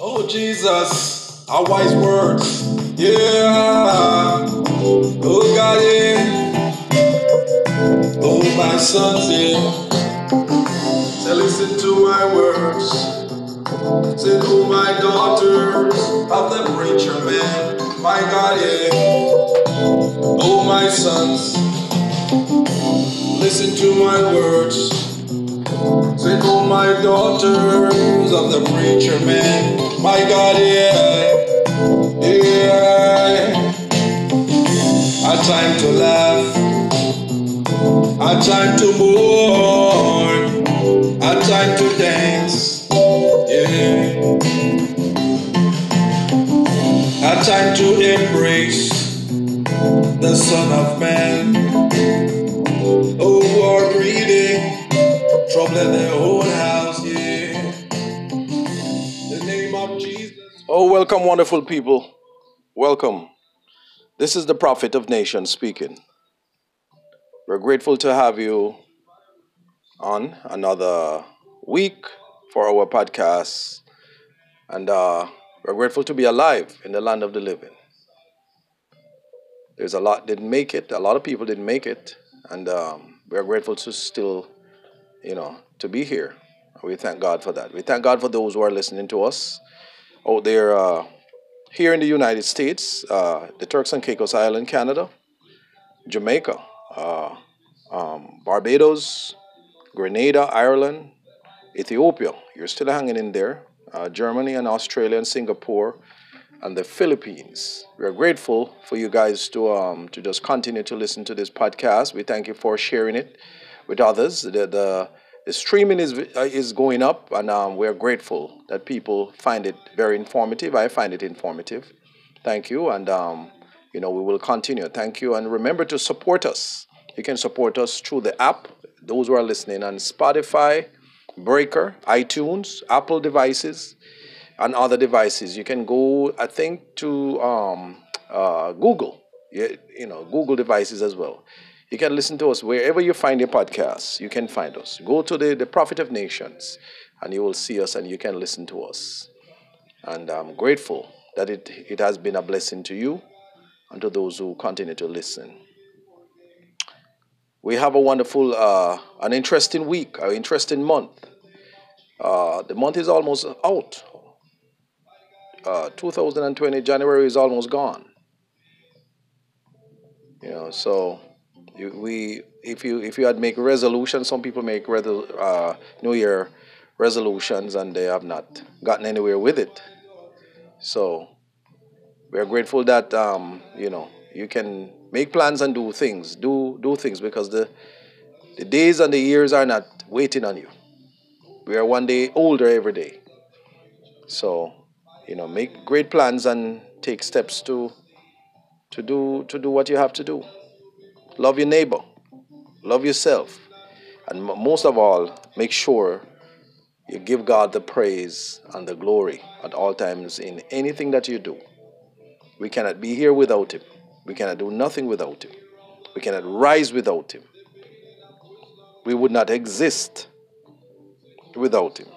Oh Jesus, our wise words. Yeah. Oh God, yeah. Oh my sons. Say, listen to my words. Say, oh my daughters of the preacher man. My God, yeah. Oh my sons, listen to my words. Say, oh my daughters of the preacher man. My God, yeah. Yeah. A time to laugh. A time to mourn. A time to dance. Yeah. A time to embrace the Son of Man. Oh, welcome, wonderful people. Welcome. This is the Prophet of Nations speaking. We're grateful to have you on another week for our podcast. And uh, we're grateful to be alive in the land of the living. There's a lot didn't make it. A lot of people didn't make it, and um, we are grateful to still, you know, to be here. We thank God for that. We thank God for those who are listening to us out there uh, here in the United States, uh, the Turks and Caicos Island, Canada, Jamaica, uh, um, Barbados, Grenada, Ireland, Ethiopia. You're still hanging in there. Uh, Germany and Australia and Singapore and the Philippines. We are grateful for you guys to um, to just continue to listen to this podcast. We thank you for sharing it with others. The the, the streaming is uh, is going up, and um, we are grateful that people find it very informative. I find it informative. Thank you, and um, you know we will continue. Thank you, and remember to support us. You can support us through the app. Those who are listening on Spotify, Breaker, iTunes, Apple devices and other devices. You can go, I think, to um, uh, Google, you, you know, Google devices as well. You can listen to us wherever you find your podcasts. You can find us. Go to the, the Prophet of Nations, and you will see us, and you can listen to us. And I'm grateful that it, it has been a blessing to you and to those who continue to listen. We have a wonderful, uh, an interesting week, an interesting month. Uh, the month is almost out. Uh, 2020 January is almost gone. You know, so you, we if you if you had make resolutions, some people make uh, New Year resolutions and they have not gotten anywhere with it. So we are grateful that um, you know you can make plans and do things, do do things because the the days and the years are not waiting on you. We are one day older every day. So you know make great plans and take steps to to do to do what you have to do love your neighbor. Love yourself. And most of all make sure you give god the praise and the glory at all times in anything that you do. We cannot be here without him. We cannot do nothing without him. We cannot rise without him. We would not exist without him.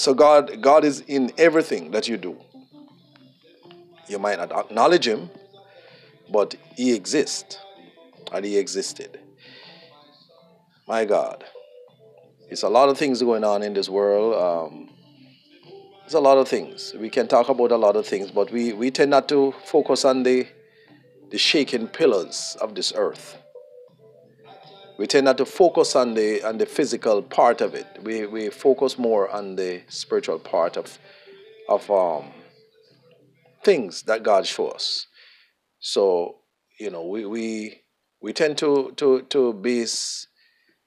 So God, God is in everything that you do. You might not acknowledge Him, but He exists, and He existed. My God, it's a lot of things going on in this world. Um, there's a lot of things we can talk about a lot of things, but we, we tend not to focus on the the shaking pillars of this earth we tend not to focus on the on the physical part of it. We we focus more on the spiritual part of of um, things that God shows us. So you know we we we tend to to to base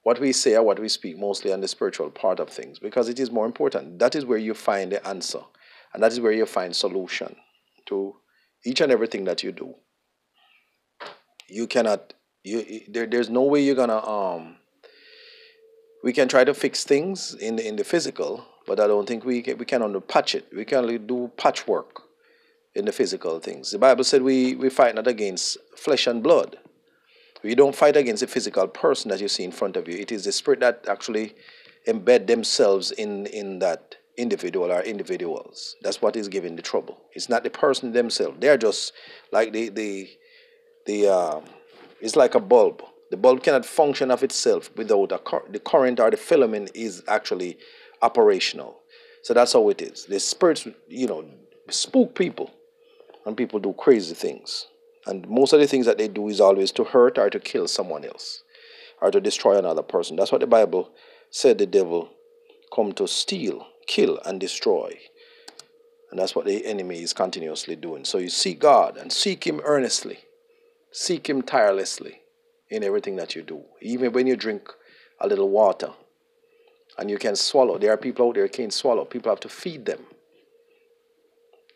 what we say or what we speak mostly on the spiritual part of things because it is more important. That is where you find the answer, and that is where you find solution to each and everything that you do. You cannot you there, there's no way you're gonna um we can try to fix things in the, in the physical but i don't think we can, we can only patch it we can only do patchwork in the physical things the bible said we we fight not against flesh and blood we don't fight against a physical person that you see in front of you it is the spirit that actually embed themselves in in that individual or individuals. That's what is giving the trouble. It's not the person themselves. They're just like the the the uh, it's like a bulb. The bulb cannot function of itself without a the current or the filament is actually operational. So that's how it is. The spirits, you know, spook people, and people do crazy things. And most of the things that they do is always to hurt or to kill someone else, or to destroy another person. That's what the Bible said. The devil come to steal, kill, and destroy. And that's what the enemy is continuously doing. So you seek God and seek Him earnestly, seek Him tirelessly in everything that you do. Even when you drink a little water and you can swallow, there are people out there can't swallow. People have to feed them.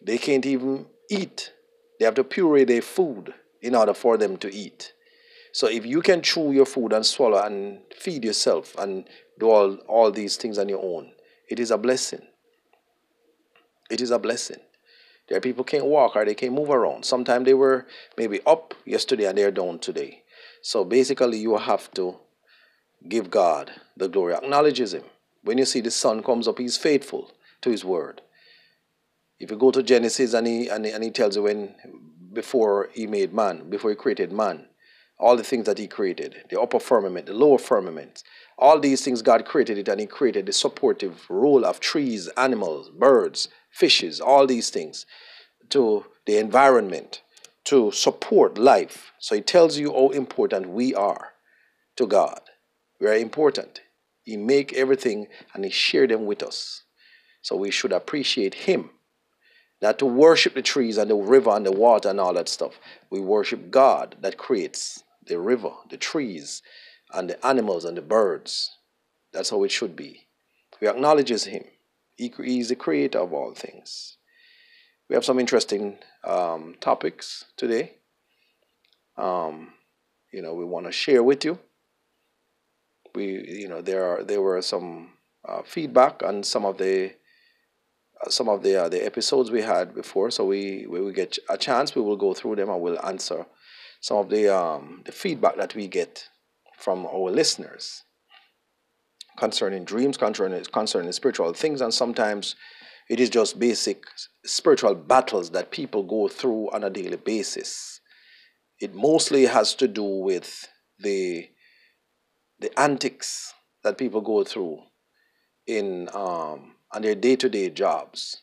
They can't even eat. They have to puree their food in order for them to eat. So if you can chew your food and swallow and feed yourself and do all, all these things on your own, it is a blessing. It is a blessing. There are people can't walk or they can't move around. Sometimes they were maybe up yesterday and they're down today. So basically, you have to give God the glory. Acknowledges Him. When you see the sun comes up, He's faithful to His word. If you go to Genesis and He and he, and he tells you when before He made man, before He created man, all the things that He created, the upper firmament, the lower firmament, all these things God created it and He created the supportive role of trees, animals, birds, fishes, all these things to the environment to support life. So He tells you how important we are to God. We are important. He make everything and He share them with us. So we should appreciate Him. Not to worship the trees and the river and the water and all that stuff. We worship God that creates the river, the trees, and the animals and the birds. That's how it should be. We acknowledges Him. He is the creator of all things. We have some interesting um, topics today. Um, you know, we want to share with you. We, you know, there are there were some uh, feedback on some of the some of the uh, the episodes we had before. So we we will get a chance. We will go through them and we'll answer some of the um, the feedback that we get from our listeners concerning dreams, concerning concerning spiritual things, and sometimes it is just basic spiritual battles that people go through on a daily basis. It mostly has to do with the the antics that people go through in um, on their day to day jobs,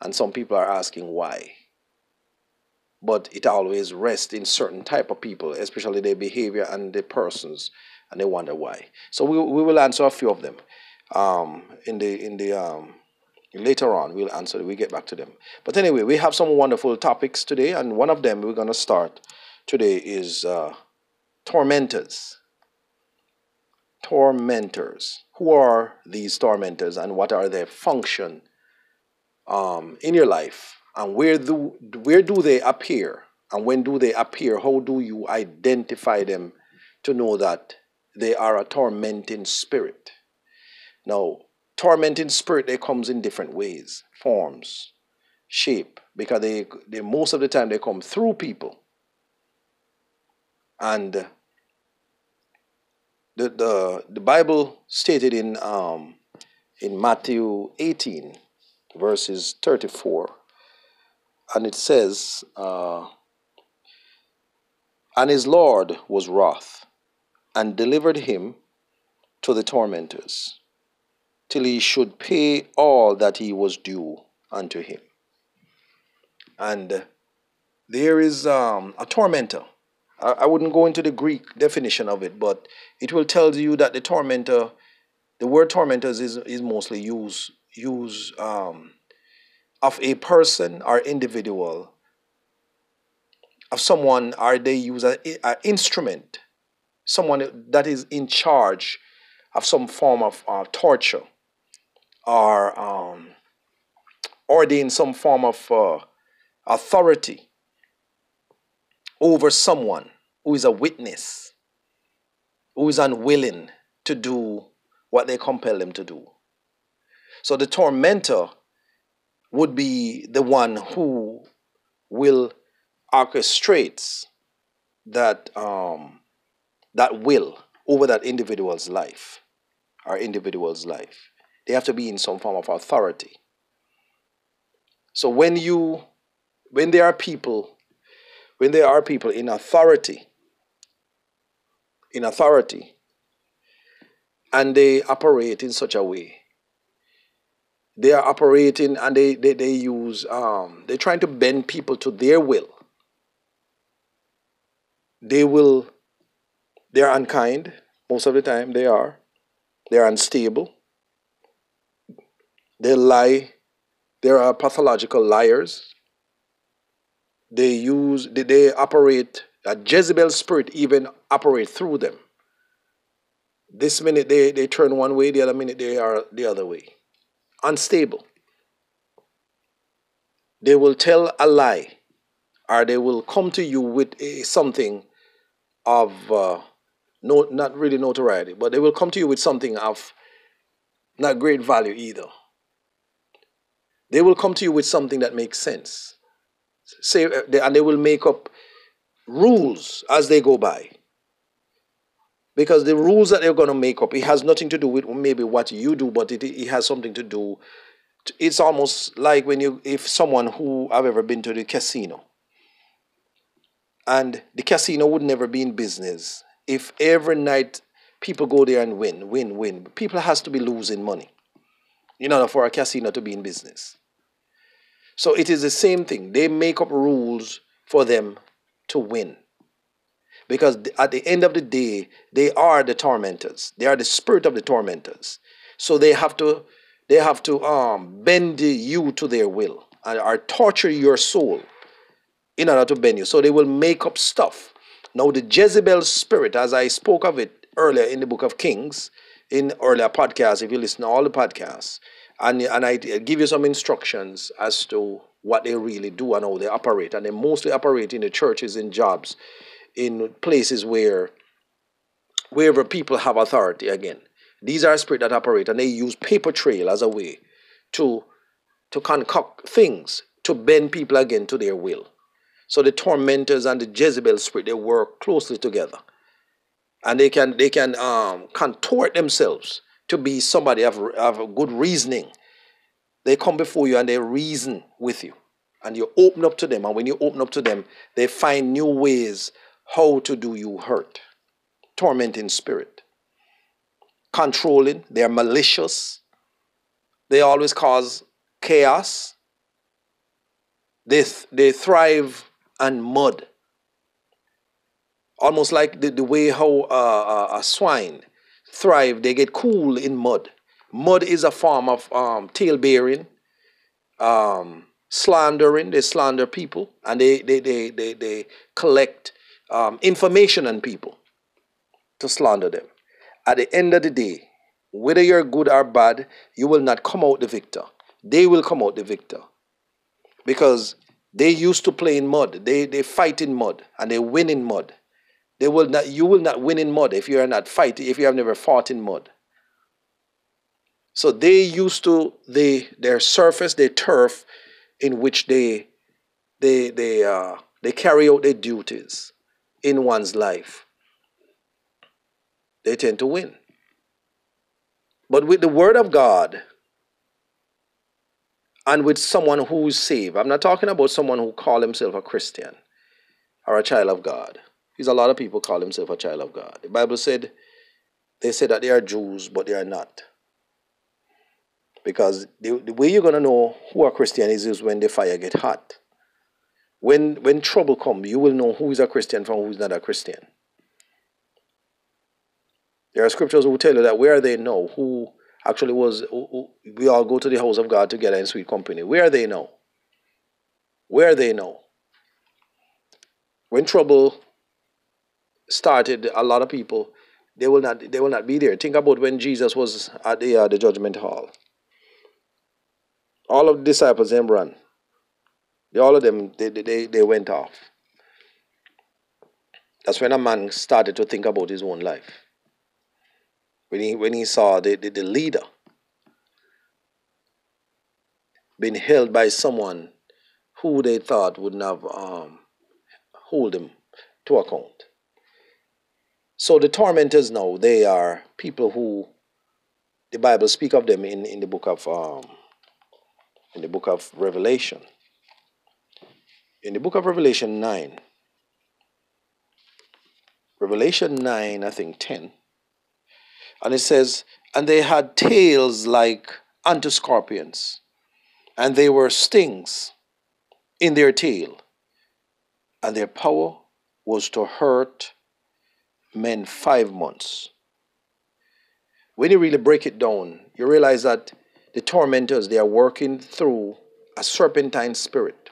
and some people are asking why. But it always rests in certain type of people, especially their behavior and the persons, and they wonder why. So we, we will answer a few of them um, in the in the um, later on. We'll answer. We get back to them. But anyway, we have some wonderful topics today, and one of them we're going to start today is uh, tormentors. Tormentors. Who are these tormentors, and what are their function um, in your life? and where do where do they appear and when do they appear how do you identify them to know that they are a tormenting spirit now tormenting spirit they comes in different ways forms shape because they, they most of the time they come through people and the the, the bible stated in um in matthew 18 verses 34 and it says, uh, And his Lord was wroth, and delivered him to the tormentors, till he should pay all that he was due unto him. And there is um, a tormentor. I, wouldn't go into the Greek definition of it, but it will tell you that the tormentor, the word tormentors is, is mostly used, used um, of a person or individual, of someone, are they use an instrument, someone that is in charge of some form of uh, torture or um, ordain some form of uh, authority over someone who is a witness, who is unwilling to do what they compel them to do. So the tormentor would be the one who will orchestrate that um, that will over that individual's life, our individual's life. They have to be in some form of authority. So when you when there are people when there are people in authority in authority and they operate in such a way. They are operating and they, they, they use um, they're trying to bend people to their will. They will they're unkind. Most of the time they are. They're unstable. They lie. They are pathological liars they use they, they operate a jezebel spirit even operate through them this minute they, they turn one way the other minute they are the other way unstable. They will tell a lie or they will come to you with a, something of uh, no, not really notoriety, but they will come to you with something of not great value either. They will come to you with something that makes sense. Say, uh, and they will make up rules as they go by. Because the rules that they're going to make up it has nothing to do with maybe what you do but it, it has something to do it's almost like when you if someone who I've ever been to the casino. And the casino would never be in business if every night people go there and win win win. People has to be losing money in order for a casino to be in business so it is the same thing they make up rules for them to win because at the end of the day, they are the tormentors. They are the spirit of the tormentors. So they have to they have to um, bend you to their will and or torture your soul in order to bend you. So they will make up stuff. Now the Jezebel spirit, as I spoke of it earlier in the book of Kings, in earlier podcasts, if you listen to all the podcasts, and, and I give you some instructions as to what they really do and how they operate. And they mostly operate in the churches, in jobs, in places where wherever people have authority again. These are spirits that operate and they use paper trail as a way to to concoct things to bend people again to their will. So the tormentors and the Jezebel spirit they work closely together. And they can they can um, contort themselves to be somebody of, of good reasoning. They come before you and they reason with you. And you open up to them. And when you open up to them, they find new ways how to do you hurt. Tormenting spirit. Controlling. They're malicious. They always cause chaos. They, th- they thrive on mud. Almost like the, the way how uh, uh, a swine thrive, they get cool in mud. Mud is a form of um, tale bearing, um, slandering. They slander people and they, they, they, they, they collect um, information on people to slander them. At the end of the day, whether you're good or bad, you will not come out the victor. They will come out the victor. Because they used to play in mud. They, they fight in mud and they win in mud. They will not, you will not win in mud if you are not fighting, if you have never fought in mud. So they used to they their surface, their turf, in which they they they uh, they carry out their duties in one's life, they tend to win. But with the Word of God and with someone who is saved, I'm not talking about someone who call himself a Christian or a child of God. Because a lot of people call themselves a child of God. The Bible said they say that they are Jews, but they are not. Because the, the way you're going to know who a Christian is when the fire get hot. When, when trouble comes, you will know who is a Christian from who is not a Christian. There are scriptures who tell you that where they know who actually was, who, who, we all go to the house of God together in sweet company. Where they know? Where they know? When trouble started, a lot of people they will not they will not be there. Think about when Jesus was at the uh, the judgment hall. All of the disciples them run all of them, they, they, they went off. That's when a man started to think about his own life. When he, when he saw the, the, the leader being held by someone who they thought wouldn't have um, hold him to account. So the tormentors now, they are people who the Bible speak of them in, in the book of um, in the book of Revelation. In the book of Revelation 9, Revelation 9, I think 10, and it says, And they had tails like unto scorpions, and they were stings in their tail, and their power was to hurt men five months. When you really break it down, you realize that the tormentors they are working through a serpentine spirit,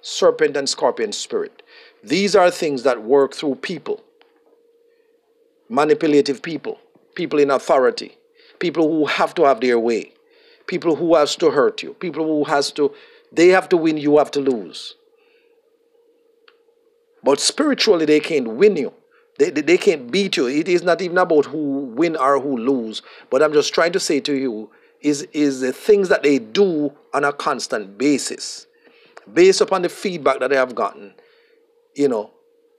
serpent and scorpion spirit. These are things that work through people, manipulative people, people in authority, people who have to have their way, people who has to hurt you, people who has to they have to win, you have to lose. But spiritually, they can't win you. They, they, they can't beat you. It is not even about who win or who lose. But I'm just trying to say to you is, is the things that they do on a constant basis, based upon the feedback that they have gotten. You know,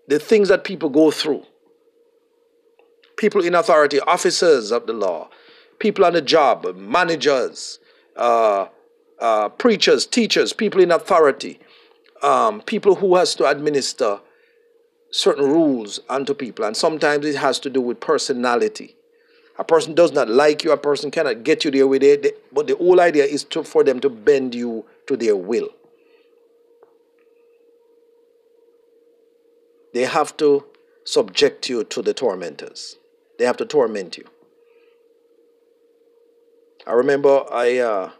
the things that people go through. People in authority, officers of the law, people on the job, managers, uh, uh, preachers, teachers, people in authority, um, people who has to administer certain rules unto people. And sometimes it has to do with personality. A person does not like you, a person cannot get you there with it, but the whole idea is to, for them to bend you to their will. They have to subject you to the tormentors. They have to torment you. I remember I uh,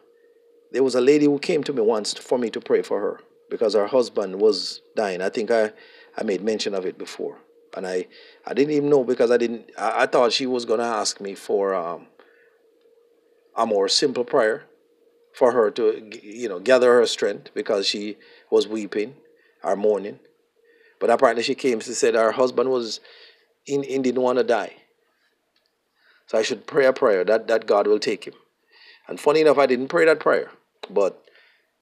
there was a lady who came to me once for me to pray for her because her husband was dying. I think I, I made mention of it before. And I, I didn't even know because I didn't I, I thought she was gonna ask me for um, a more simple prayer for her to you know gather her strength because she was weeping or mourning. But apparently she came, she said her husband was in, in didn't want to die. So I should pray a prayer that, that God will take him. And funny enough, I didn't pray that prayer, but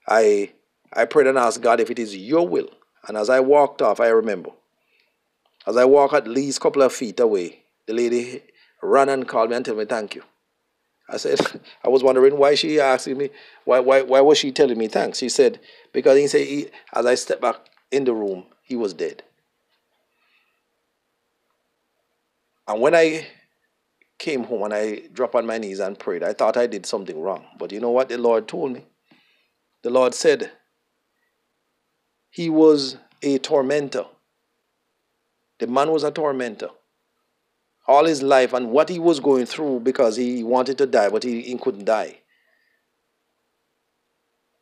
I I prayed and asked God if it is your will. And as I walked off, I remember. As I walked at least a couple of feet away, the lady ran and called me and told me thank you. I said, I was wondering why she asking me, why, why, why was she telling me thanks? She said, because he said, he, as I stepped back in the room, he was dead. And when I came home and I dropped on my knees and prayed. I thought I did something wrong. But you know what the Lord told me? The Lord said he was a tormentor. The man was a tormentor. All his life and what he was going through because he wanted to die, but he, he couldn't die.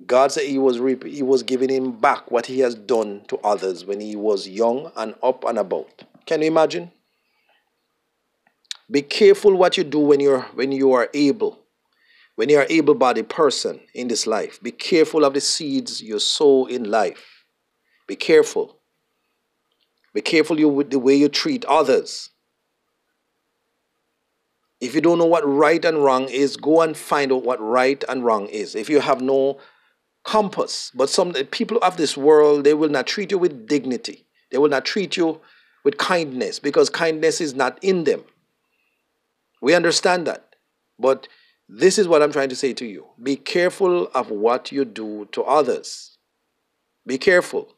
God said he was he was giving him back what he has done to others when he was young and up and about. Can you imagine? Be careful what you do when you're when you are able. When you are able-bodied person in this life, be careful of the seeds you sow in life. Be careful. Be careful you with the way you treat others. If you don't know what right and wrong is, go and find out what right and wrong is. If you have no compass, but some people of this world, they will not treat you with dignity. They will not treat you with kindness because kindness is not in them. We understand that. But this is what I'm trying to say to you be careful of what you do to others. Be careful.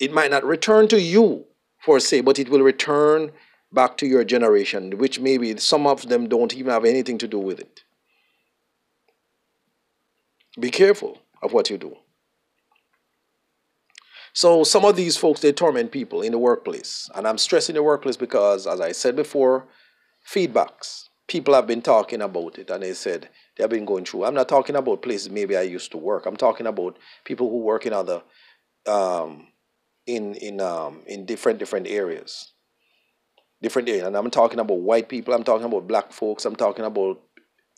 It might not return to you for say, but it will return back to your generation, which maybe some of them don't even have anything to do with it. Be careful of what you do. So some of these folks they torment people in the workplace, and I'm stressing the workplace because, as I said before, feedbacks. People have been talking about it and they said they have been going through. I'm not talking about places maybe I used to work. I'm talking about people who work in other um, in in um, in different different areas. Different areas. And I'm talking about white people, I'm talking about black folks, I'm talking about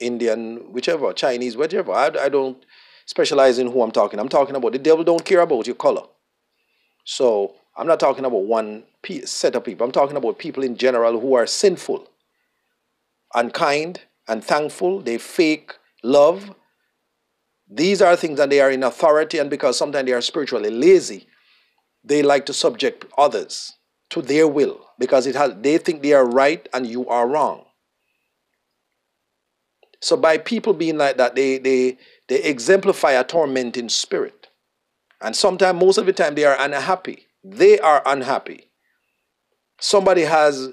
Indian, whichever, Chinese, whichever. I, I don't specialize in who I'm talking. I'm talking about the devil don't care about your color. So I'm not talking about one set of people. I'm talking about people in general who are sinful unkind, unthankful, they fake love. These are things that they are in authority, and because sometimes they are spiritually lazy, they like to subject others to their will because it has, they think they are right and you are wrong. So by people being like that, they they they exemplify a tormenting spirit. And sometimes, most of the time, they are unhappy. They are unhappy. Somebody has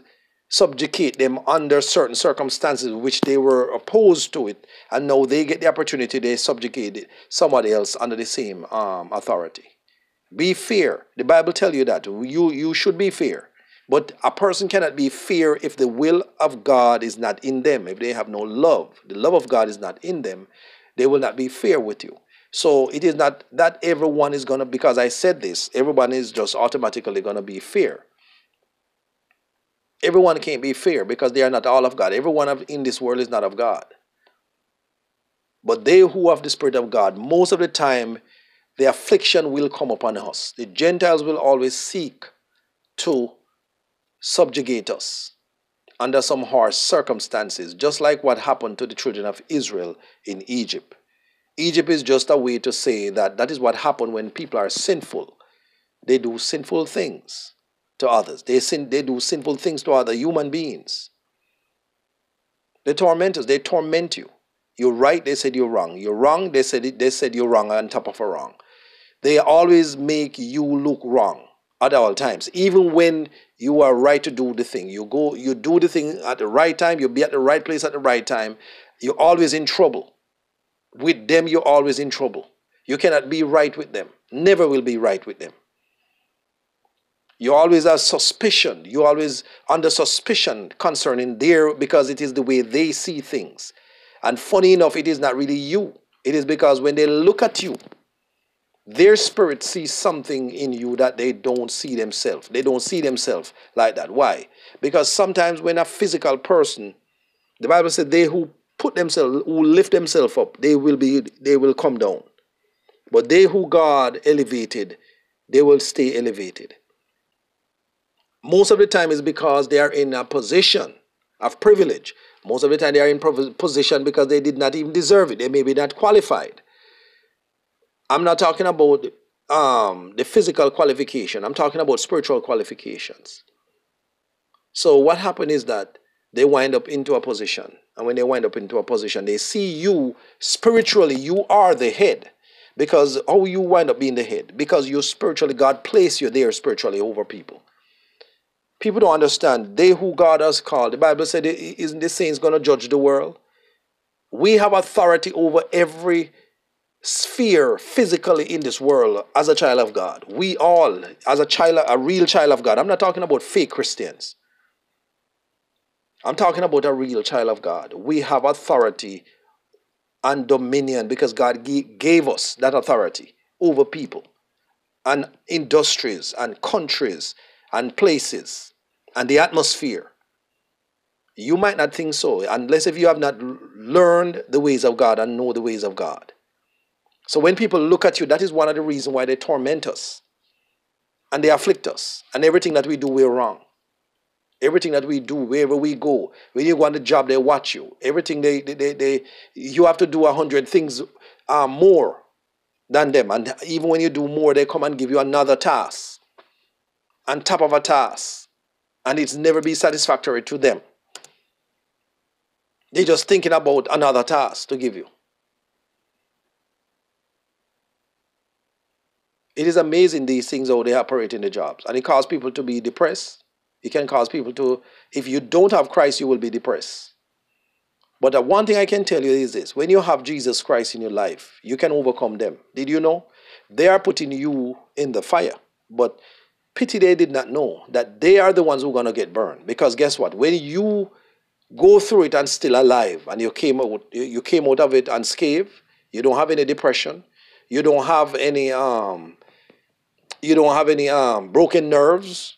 subjugate them under certain circumstances which they were opposed to it, and now they get the opportunity, they subjugate somebody else under the same um, authority. Be fair. The Bible tell you that. You, you should be fair. But a person cannot be fair if the will of God is not in them, if they have no love. The love of God is not in them, they will not be fair with you. So it is not that everyone is going to, because I said this, everyone is just automatically going to be fair. Everyone can't be fair because they are not all of God. Everyone in this world is not of God. But they who have the Spirit of God, most of the time, the affliction will come upon us. The Gentiles will always seek to subjugate us under some harsh circumstances, just like what happened to the children of Israel in Egypt. Egypt is just a way to say that that is what happened when people are sinful. They do sinful things to others. They sin, they do sinful things to other human beings. They torment us. They torment you. You're right, they said you're wrong. You're wrong, they said they said you're wrong on top of a wrong. They always make you look wrong at all times. Even when you are right to do the thing. You go, you do the thing at the right time, you be at the right place at the right time. You're always in trouble. With them, you're always in trouble. You cannot be right with them. Never will be right with them. You always have suspicion. You always under suspicion concerning their because it is the way they see things. And funny enough, it is not really you. It is because when they look at you, their spirit sees something in you that they don't see themselves. They don't see themselves like that. Why? Because sometimes when a physical person, the Bible said, they who put themselves, who lift themselves up, they will be, they will come down. But they who God elevated, they will stay elevated. Most of the time is because they are in a position of privilege. Most of the time they are in position because they did not even deserve it. They may be not qualified. I'm not talking about um, the physical qualification. I'm talking about spiritual qualifications. So what happened is that they wind up into a position. And when they wind up into a position, they see you spiritually, you are the head. Because how you wind up being the head? Because you spiritually, God placed you there spiritually over people. People don't understand. They who God has called, the Bible said, isn't the saints going to judge the world? We have authority over every sphere physically in this world as a child of God. We all, as a child, a real child of God. I'm not talking about fake Christians. I'm talking about a real child of God. We have authority and dominion because God gave us that authority over people and industries and countries and places and the atmosphere. You might not think so, unless if you have not learned the ways of God and know the ways of God. So when people look at you, that is one of the reasons why they torment us and they afflict us. And everything that we do, we're wrong. Everything that we do, wherever we go, when you go on the job, they watch you. Everything they, they, they, they you have to do a hundred things uh, more than them. And even when you do more, they come and give you another task on top of a task. And it's never be satisfactory to them. They're just thinking about another task to give you. It is amazing these things how they operate in the jobs. And it causes people to be depressed. It can cause people to, if you don't have Christ, you will be depressed. But the one thing I can tell you is this when you have Jesus Christ in your life, you can overcome them. Did you know? They are putting you in the fire. But pity they did not know that they are the ones who are going to get burned. Because guess what? When you go through it and still alive and you came out, you came out of it unscathed, you don't have any depression, you don't have any um, you don't have any um, broken nerves,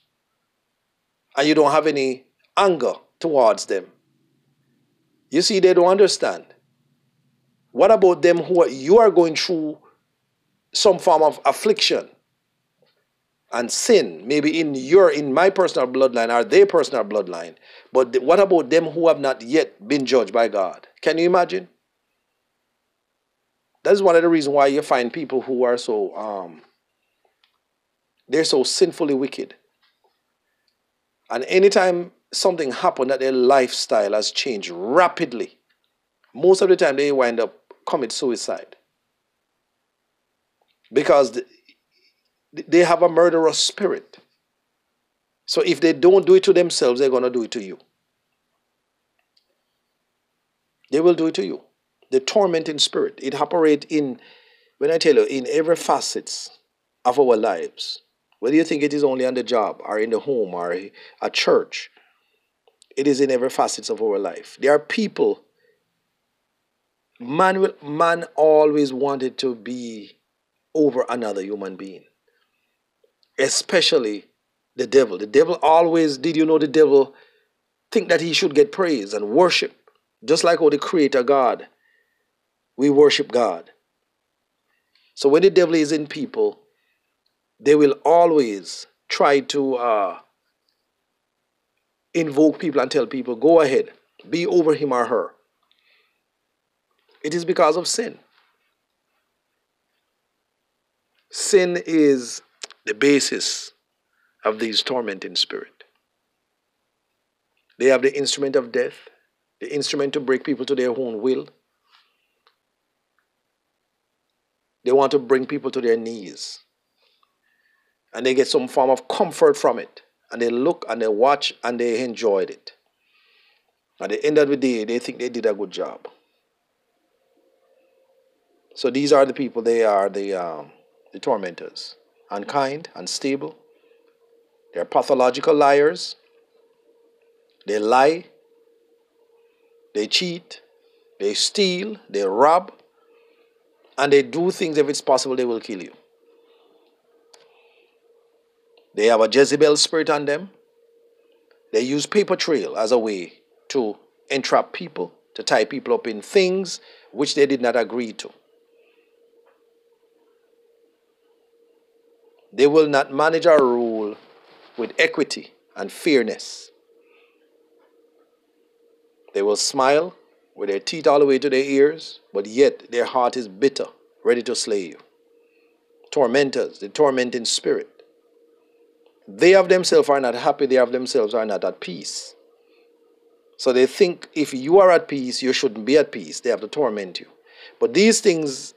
and you don't have any anger towards them. You see, they don't understand. What about them who are, you are going through some form of affliction and sin, maybe in your in my personal bloodline or their personal bloodline? But what about them who have not yet been judged by God? Can you imagine? That is one of the reasons why you find people who are so um, they're so sinfully wicked. And anytime something happened that their lifestyle has changed rapidly, most of the time they wind up commit suicide because they have a murderous spirit. So if they don't do it to themselves, they're going to do it to you. They will do it to you. The tormenting spirit, it operates in, when I tell you, in every facets of our lives. Whether you think it is only on the job or in the home or a church, it is in every facets of our life. There are people, man, will, man always wanted to be over another human being, especially the devil. The devil always, did you know the devil think that he should get praise and worship, just like how the creator God, we worship God. So when the devil is in people, they will always try to uh, invoke people and tell people, go ahead, be over him or her. It is because of sin. Sin is the basis of these tormenting spirit. They have the instrument of death, the instrument to break people to their own will. They want to bring people to their knees. And they get some form of comfort from it. And they look and they watch and they enjoyed it. At the end of the day, they think they did a good job. So these are the people, they are the, um, the tormentors. Unkind, unstable, they're pathological liars. They lie. They cheat. They steal. They rob. And they do things, if it's possible, they will kill you. They have a Jezebel spirit on them. They use paper trail as a way to entrap people, to tie people up in things which they did not agree to. They will not manage or rule with equity and fairness. They will smile with their teeth all the way to their ears, but yet their heart is bitter, ready to slay you. Tormentors, the tormenting spirit. They of themselves are not happy, they of themselves are not at peace. So they think if you are at peace, you shouldn't be at peace. They have to torment you. But these things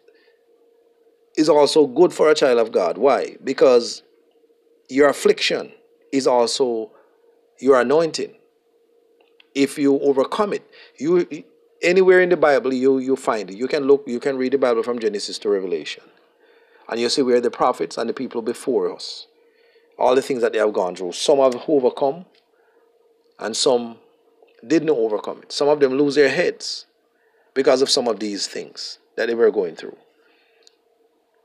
is also good for a child of God. Why? Because your affliction is also your anointing. If you overcome it, you anywhere in the Bible you you find it. You can look, you can read the Bible from Genesis to Revelation, and you see where the prophets and the people before us, all the things that they have gone through. Some have overcome, and some didn't overcome it. Some of them lose their heads because of some of these things that they were going through.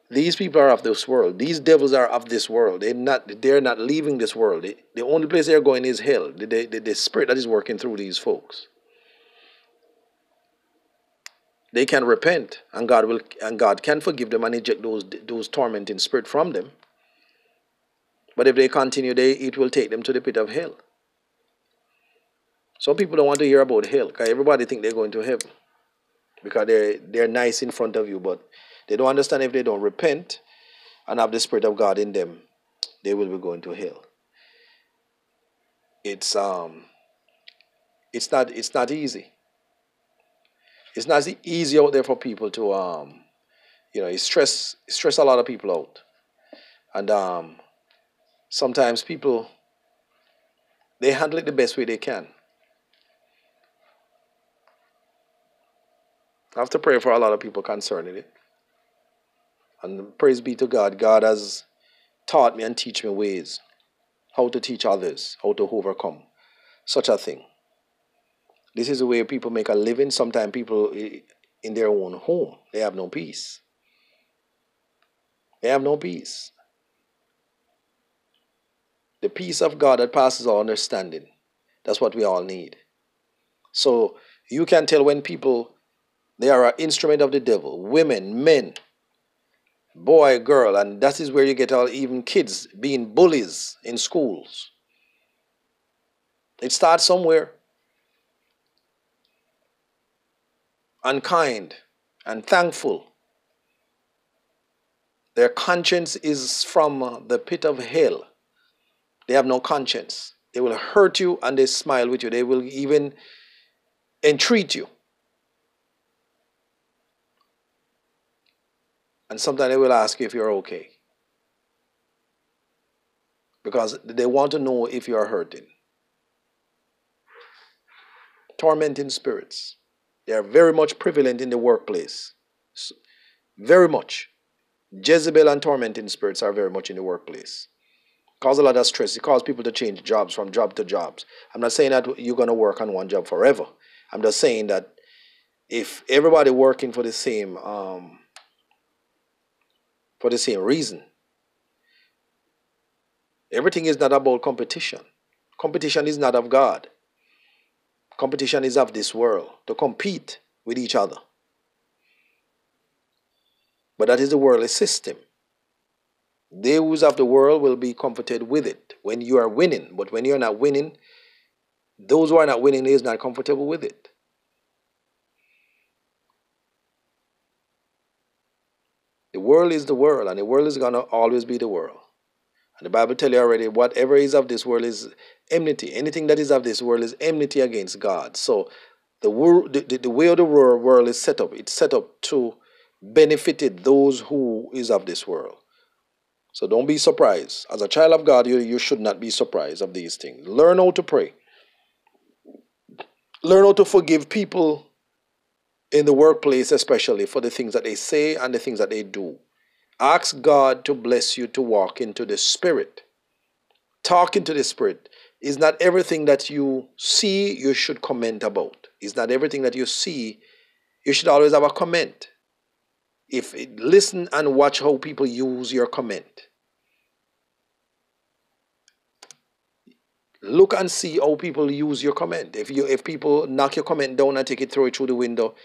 These people are of this world. These devils are of this world. They're not. They're not leaving this world. They, the only place they're going is hell. The, the, the spirit that is working through these folks. They can repent, and God will, and God can forgive them and eject those those tormenting spirit from them. But if they continue, they it will take them to the pit of hell. Some people don't want to hear about hell because everybody think they're going to heaven because they're they're nice in front of you, but they don't understand if they don't repent and have the Spirit of God in them, they will be going to hell. It's um it's not it's not easy. It's not easy out there for people to um you know, it stress stress a lot of people out. And um sometimes people they handle it the best way they can. I have to pray for a lot of people concerning it. And praise be to God, God has taught me and teach me ways how to teach others, how to overcome such a thing. This is the way people make a living. Sometimes people in their own home, they have no peace. They have no peace. The peace of God that passes all understanding. That's what we all need. So you can tell when people they are an instrument of the devil, women, men, boy, girl, and that is where you get all even kids being bullies in schools. It starts somewhere. Unkind and thankful. Their conscience is from the pit of hell. They have no conscience. They will hurt you and they smile with you. They will even entreat you. And sometimes they will ask you if you're okay. Because they want to know if you are hurting. Tormenting spirits. They are very much prevalent in the workplace. Very much. Jezebel and tormenting spirits are very much in the workplace. Cause a lot of stress. It causes people to change jobs from job to jobs. I'm not saying that you're going to work on one job forever. I'm just saying that if everybody working for the same um, for the same reason, everything is not about competition. Competition is not of God. Competition is of this world to compete with each other. But that is the worldly system. Those of the world will be comforted with it when you are winning. But when you're not winning, those who are not winning is not comfortable with it. The world is the world, and the world is gonna always be the world. And the Bible tell you already, whatever is of this world is enmity. Anything that is of this world is enmity against God. So the world, the, the, way of the world, world is set up, it's set up to benefit those who is of this world. So don't be surprised. As a child of God, you, you should not be surprised of these things. Learn how to pray. Learn how to forgive people in the workplace, especially for the things that they say and the things that they do. Ask God to bless you to walk into the Spirit. Talk into the Spirit. Is not everything that you see you should comment about. Is not everything that you see you should always have a comment. If listen and watch how people use your comment. Look and see how people use your comment. If you if people knock your comment down and take it throw it through the window,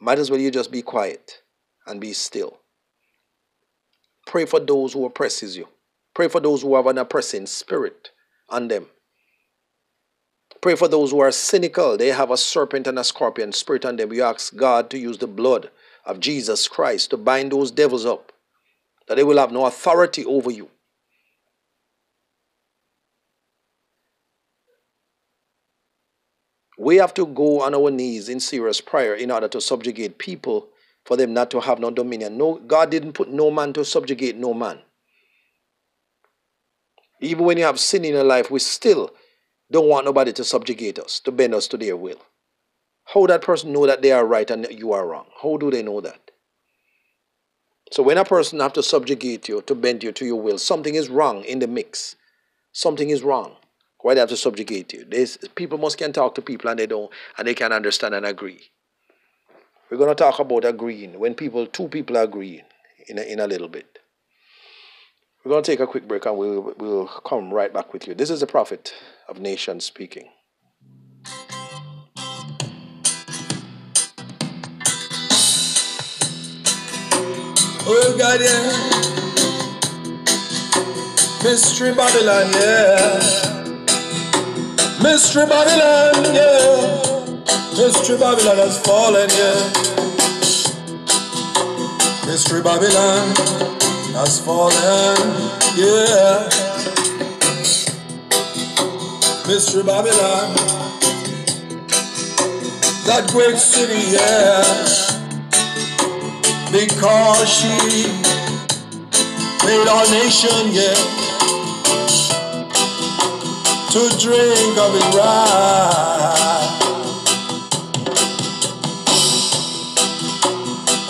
might as well you just be quiet and be still. Pray for those who oppresses you. Pray for those who have an oppressing spirit on them. Pray for those who are cynical. They have a serpent and a scorpion spirit on them. You ask God to use the blood of Jesus Christ to bind those devils up, that they will have no authority over you. We have to go on our knees in serious prayer in order to subjugate people for them not to have no dominion. No, God didn't put no man to subjugate no man. Even when you have sin in your life, we still don't want nobody to subjugate us, to bend us to their will. How that person know that they are right and you are wrong? How do they know that? So when a person have to subjugate you, to bend you to your will, something is wrong in the mix. Something is wrong. Why they have to subjugate you? People must can talk to people and they don't and they can understand and agree. We're to talk about agreeing when people two people are agreeing in a, in a little bit. We're to take a quick break and we'll we'll come right back with you. This is the prophet of nations speaking. Oh God, yeah. Mystery Babylon, yeah. Mystery Babylon, yeah. Mystery Babylon has fallen, yeah. Mystery Babylon has fallen, yeah. Mystery Babylon, that great city, yeah. Because she made our nation, yeah to drink of his wrath.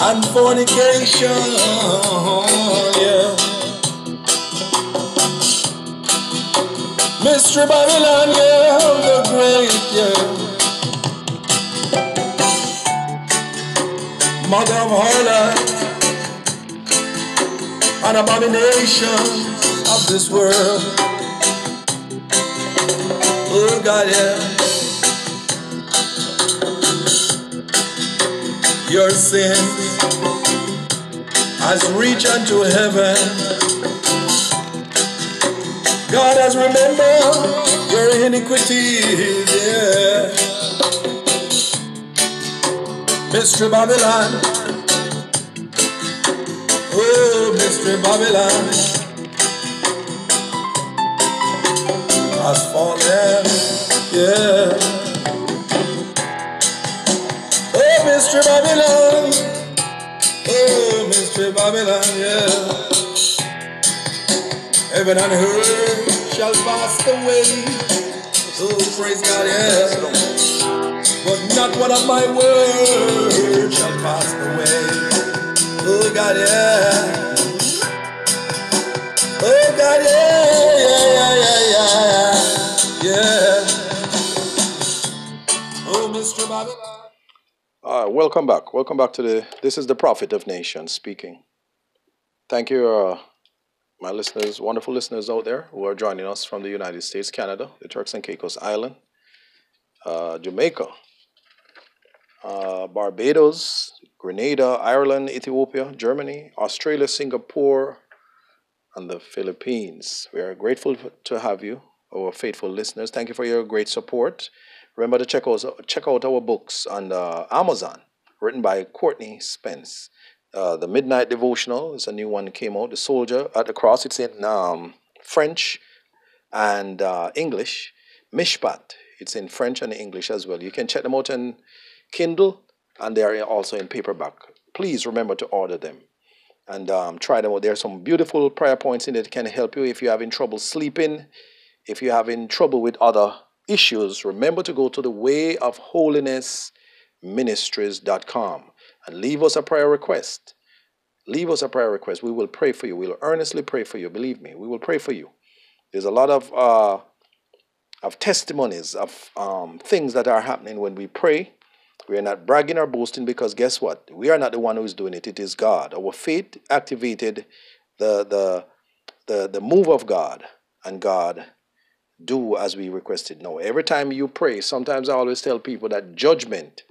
And fornication, yeah. Mystery Babylon, yeah, oh, the great, yeah. Mother of harlot an abomination of this world. Oh God, yeah. Your sin has reached unto heaven. God has remembered your iniquities, yeah. Mystery Babylon. Oh, Mystery Babylon. has fallen, yeah. Oh, Mystery Babylon, oh, mystery Babylon, yeah. Heaven and earth shall pass away. Oh, praise God, yeah. But not one of my words shall pass away. Oh, God, yeah. Oh God, yeah, yeah, yeah, yeah, yeah. yeah. Oh, Mystery Babylon. Right, welcome back. Welcome back to the. This is the Prophet of Nations speaking. Thank you, uh, my listeners, wonderful listeners out there who are joining us from the United States, Canada, the Turks and Caicos Island, uh, Jamaica, uh, Barbados, Grenada, Ireland, Ethiopia, Germany, Australia, Singapore, and the Philippines. We are grateful to have you, our faithful listeners. Thank you for your great support. Remember to check out, check out our books on uh, Amazon, written by Courtney Spence. Uh, the Midnight Devotional is a new one came out. The Soldier at the Cross, it's in um, French and uh, English. Mishpat, it's in French and English as well. You can check them out in Kindle and they are also in paperback. Please remember to order them and um, try them out. There are some beautiful prayer points in it that can help you if you're having trouble sleeping, if you're having trouble with other issues. Remember to go to the way of holiness ministries.com and leave us a prayer request. Leave us a prayer request. We will pray for you. We will earnestly pray for you. Believe me, we will pray for you. There's a lot of uh, of testimonies of um, things that are happening when we pray we are not bragging or boasting because guess what? We are not the one who is doing it. It is God. Our faith activated the the the, the move of God, and God do as we requested. No, every time you pray, sometimes I always tell people that judgment,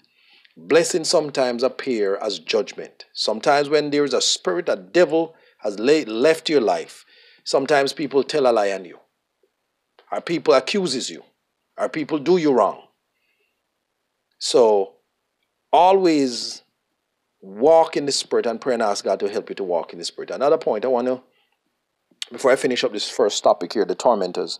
blessing sometimes appear as judgment. Sometimes when there is a spirit, a devil has left your life, sometimes people tell a lie on you. Our people accuses you. Our people do you wrong. So always walk in the Spirit and pray and ask God to help you to walk in the Spirit. Another point I want to, before I finish up this first topic here, the tormentors,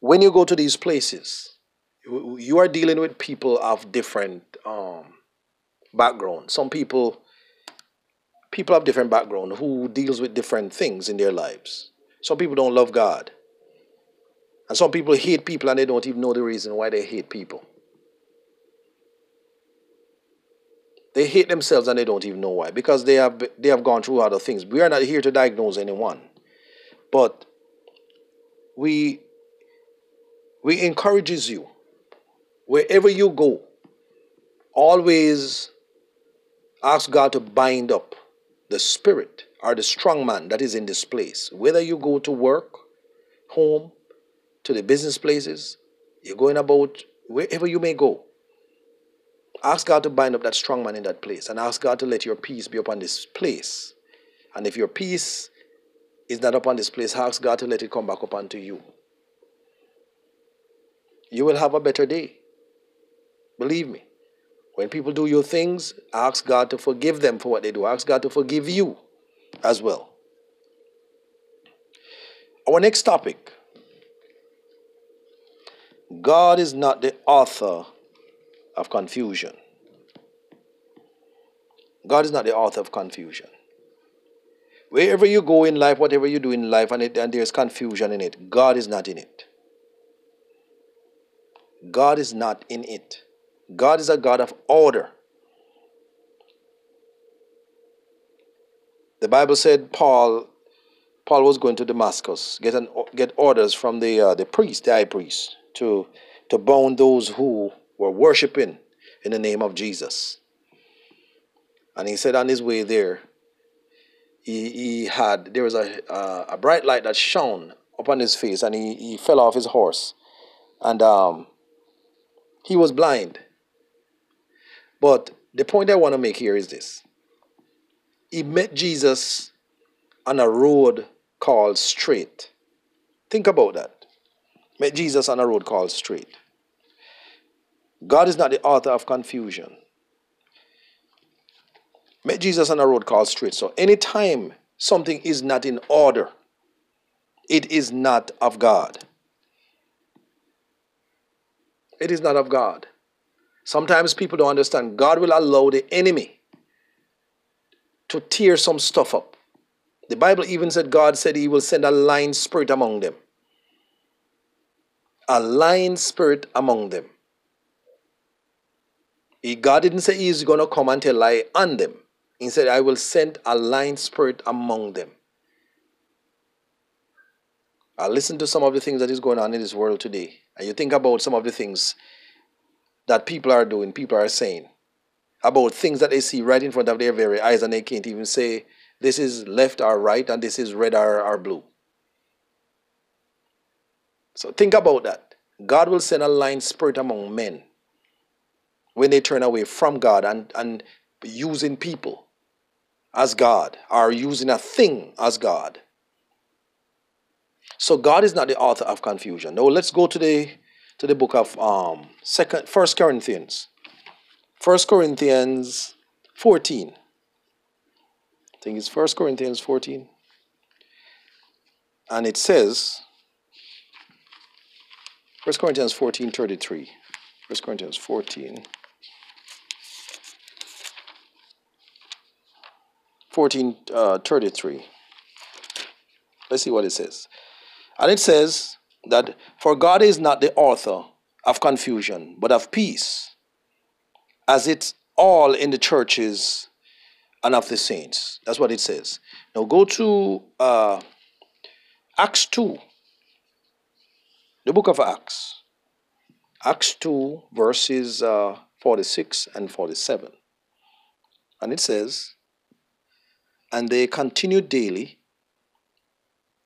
when you go to these places, you are dealing with people of different um, background. Some people, people have different background who deals with different things in their lives. Some people don't love God. And some people hate people and they don't even know the reason why they hate people. They hate themselves and they don't even know why because they have they have gone through other things. We are not here to diagnose anyone, but we we encourages you wherever you go. Always ask God to bind up the spirit or the strong man that is in this place. Whether you go to work, home, to the business places, you're going about wherever you may go. Ask God to bind up that strong man in that place and ask God to let your peace be upon this place. And if your peace is not upon this place, ask God to let it come back upon to you. You will have a better day. Believe me. When people do your things, ask God to forgive them for what they do. Ask God to forgive you as well. Our next topic God is not the author of confusion. God is not the author of confusion. Wherever you go in life, whatever you do in life, and, it, and there's confusion in it, God is not in it. God is not in it. God is a God of order. The Bible said Paul Paul was going to Damascus, get an, get orders from the uh, the priest, the high priest, to to bound those who were worshiping in the name of Jesus. And he said on his way there, he, he had, there was a, a bright light that shone upon his face and he, he fell off his horse. And um, he was blind. But the point I want to make here is this. He met Jesus on a road called straight. Think about that. Met Jesus on a road called straight. God is not the author of confusion. Met Jesus on a road called straight. So anytime something is not in order, it is not of God. It is not of God. Sometimes people don't understand. God will allow the enemy to tear some stuff up. The Bible even said God said He will send a lying spirit among them. A lying spirit among them. God didn't say He's going to come and tell lie on them. He said, I will send a lying spirit among them. I listen to some of the things that is going on in this world today, and you think about some of the things that people are doing, people are saying about things that they see right in front of their very eyes, and they can't even say this is left or right and this is red or, or blue. So think about that. God will send a lying spirit among men when they turn away from God and, and using people as God or using a thing as God. So God is not the author of confusion. Now let's go to the to the book of um second first Corinthians. First Corinthians 14. I think it's First Corinthians 14. And it says First Corinthians 14 33. First Corinthians 14. 14 uh, 33. Let's see what it says. And it says that, For God is not the author of confusion, but of peace, as it's all in the churches and of the saints. That's what it says. Now go to uh, Acts 2, the book of Acts. Acts 2, verses uh, 46 and 47. And it says, And they continued daily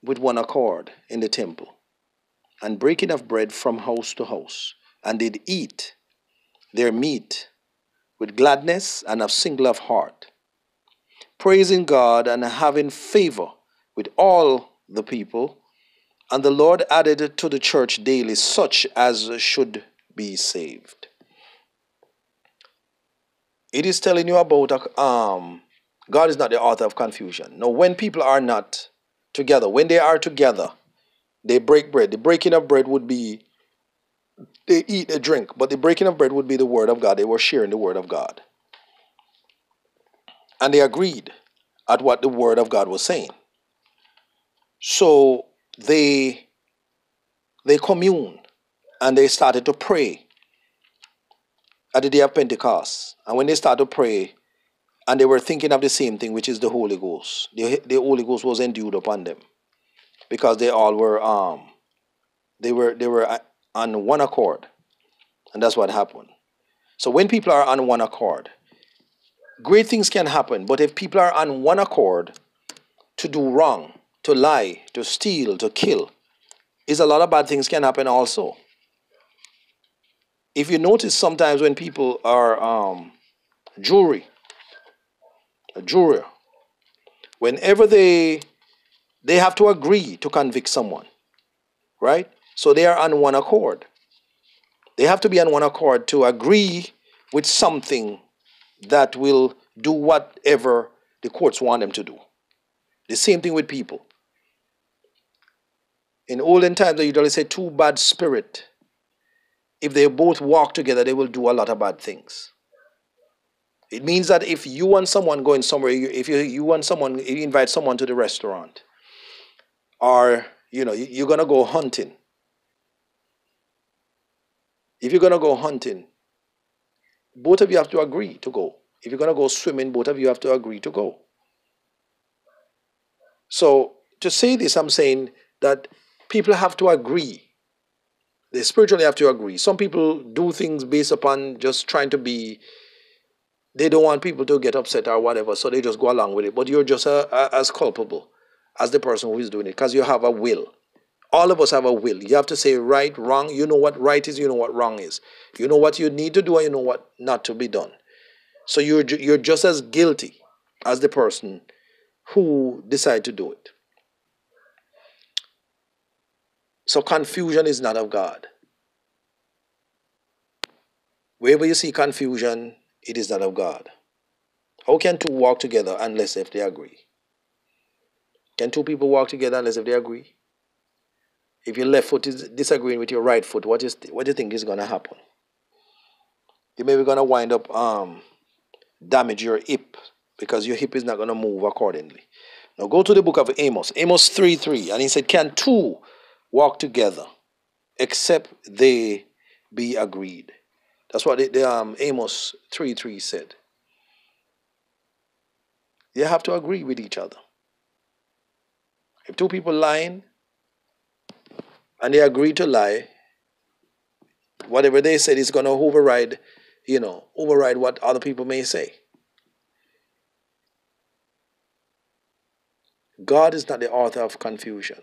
with one accord in the temple, and breaking of bread from house to house, and did eat their meat with gladness and of single of heart, praising God and having favor with all the people. And the Lord added to the church daily such as should be saved. It is telling you about um, God is not the author of confusion. Now, when people are not together. When they are together, they break bread. The breaking of bread would be they eat, they drink, but the breaking of bread would be the word of God. They were sharing the word of God. And they agreed at what the word of God was saying. So they they commune and they started to pray at the day of Pentecost. And when they started to pray, and they were thinking of the same thing, which is the Holy Ghost. The, the Holy Ghost was endued upon them because they all were um they were they were uh, on one accord, and that's what happened. So when people are on one accord, great things can happen. But if people are on one accord to do wrong, to lie, to steal, to kill, is a lot of bad things can happen also. If you notice, sometimes when people are um, jury a jury, whenever they they have to agree to convict someone, right? So they are on one accord. They have to be on one accord to agree with something that will do whatever the courts want them to do. The same thing with people. In olden times, they usually say two bad spirit. If they both walk together, they will do a lot of bad things. It means that if you want someone going somewhere, if you, you want someone, you invite someone to the restaurant, or you know, you're gonna go hunting. If you're gonna go hunting, both of you have to agree to go. If you're gonna go swimming, both of you have to agree to go. So to say this, I'm saying that people have to agree. They spiritually have to agree. Some people do things based upon just trying to be they don't want people to get upset or whatever, so they just go along with it. But you're just as culpable as the person who is doing it because you have a will. All of us have a will. You have to say right, wrong. You know what right is, you know what wrong is. You know what you need to do, and you know what not to be done. So you're, you're just as guilty as the person who decide to do it. So confusion is not of God. Wherever you see confusion, it is that of God. How can two walk together unless if they agree? Can two people walk together unless if they agree? If your left foot is disagreeing with your right foot, what is what do you think is going to happen? You may be going to wind up um, damage your hip because your hip is not going to move accordingly. Now go to the book of Amos, Amos 3 3, and he said, Can two walk together except they be agreed? That's what the, the um, Amos 3 3 said. You have to agree with each other. If two people lying and they agree to lie, whatever they said is going to override, you know, override what other people may say. God is not the author of confusion.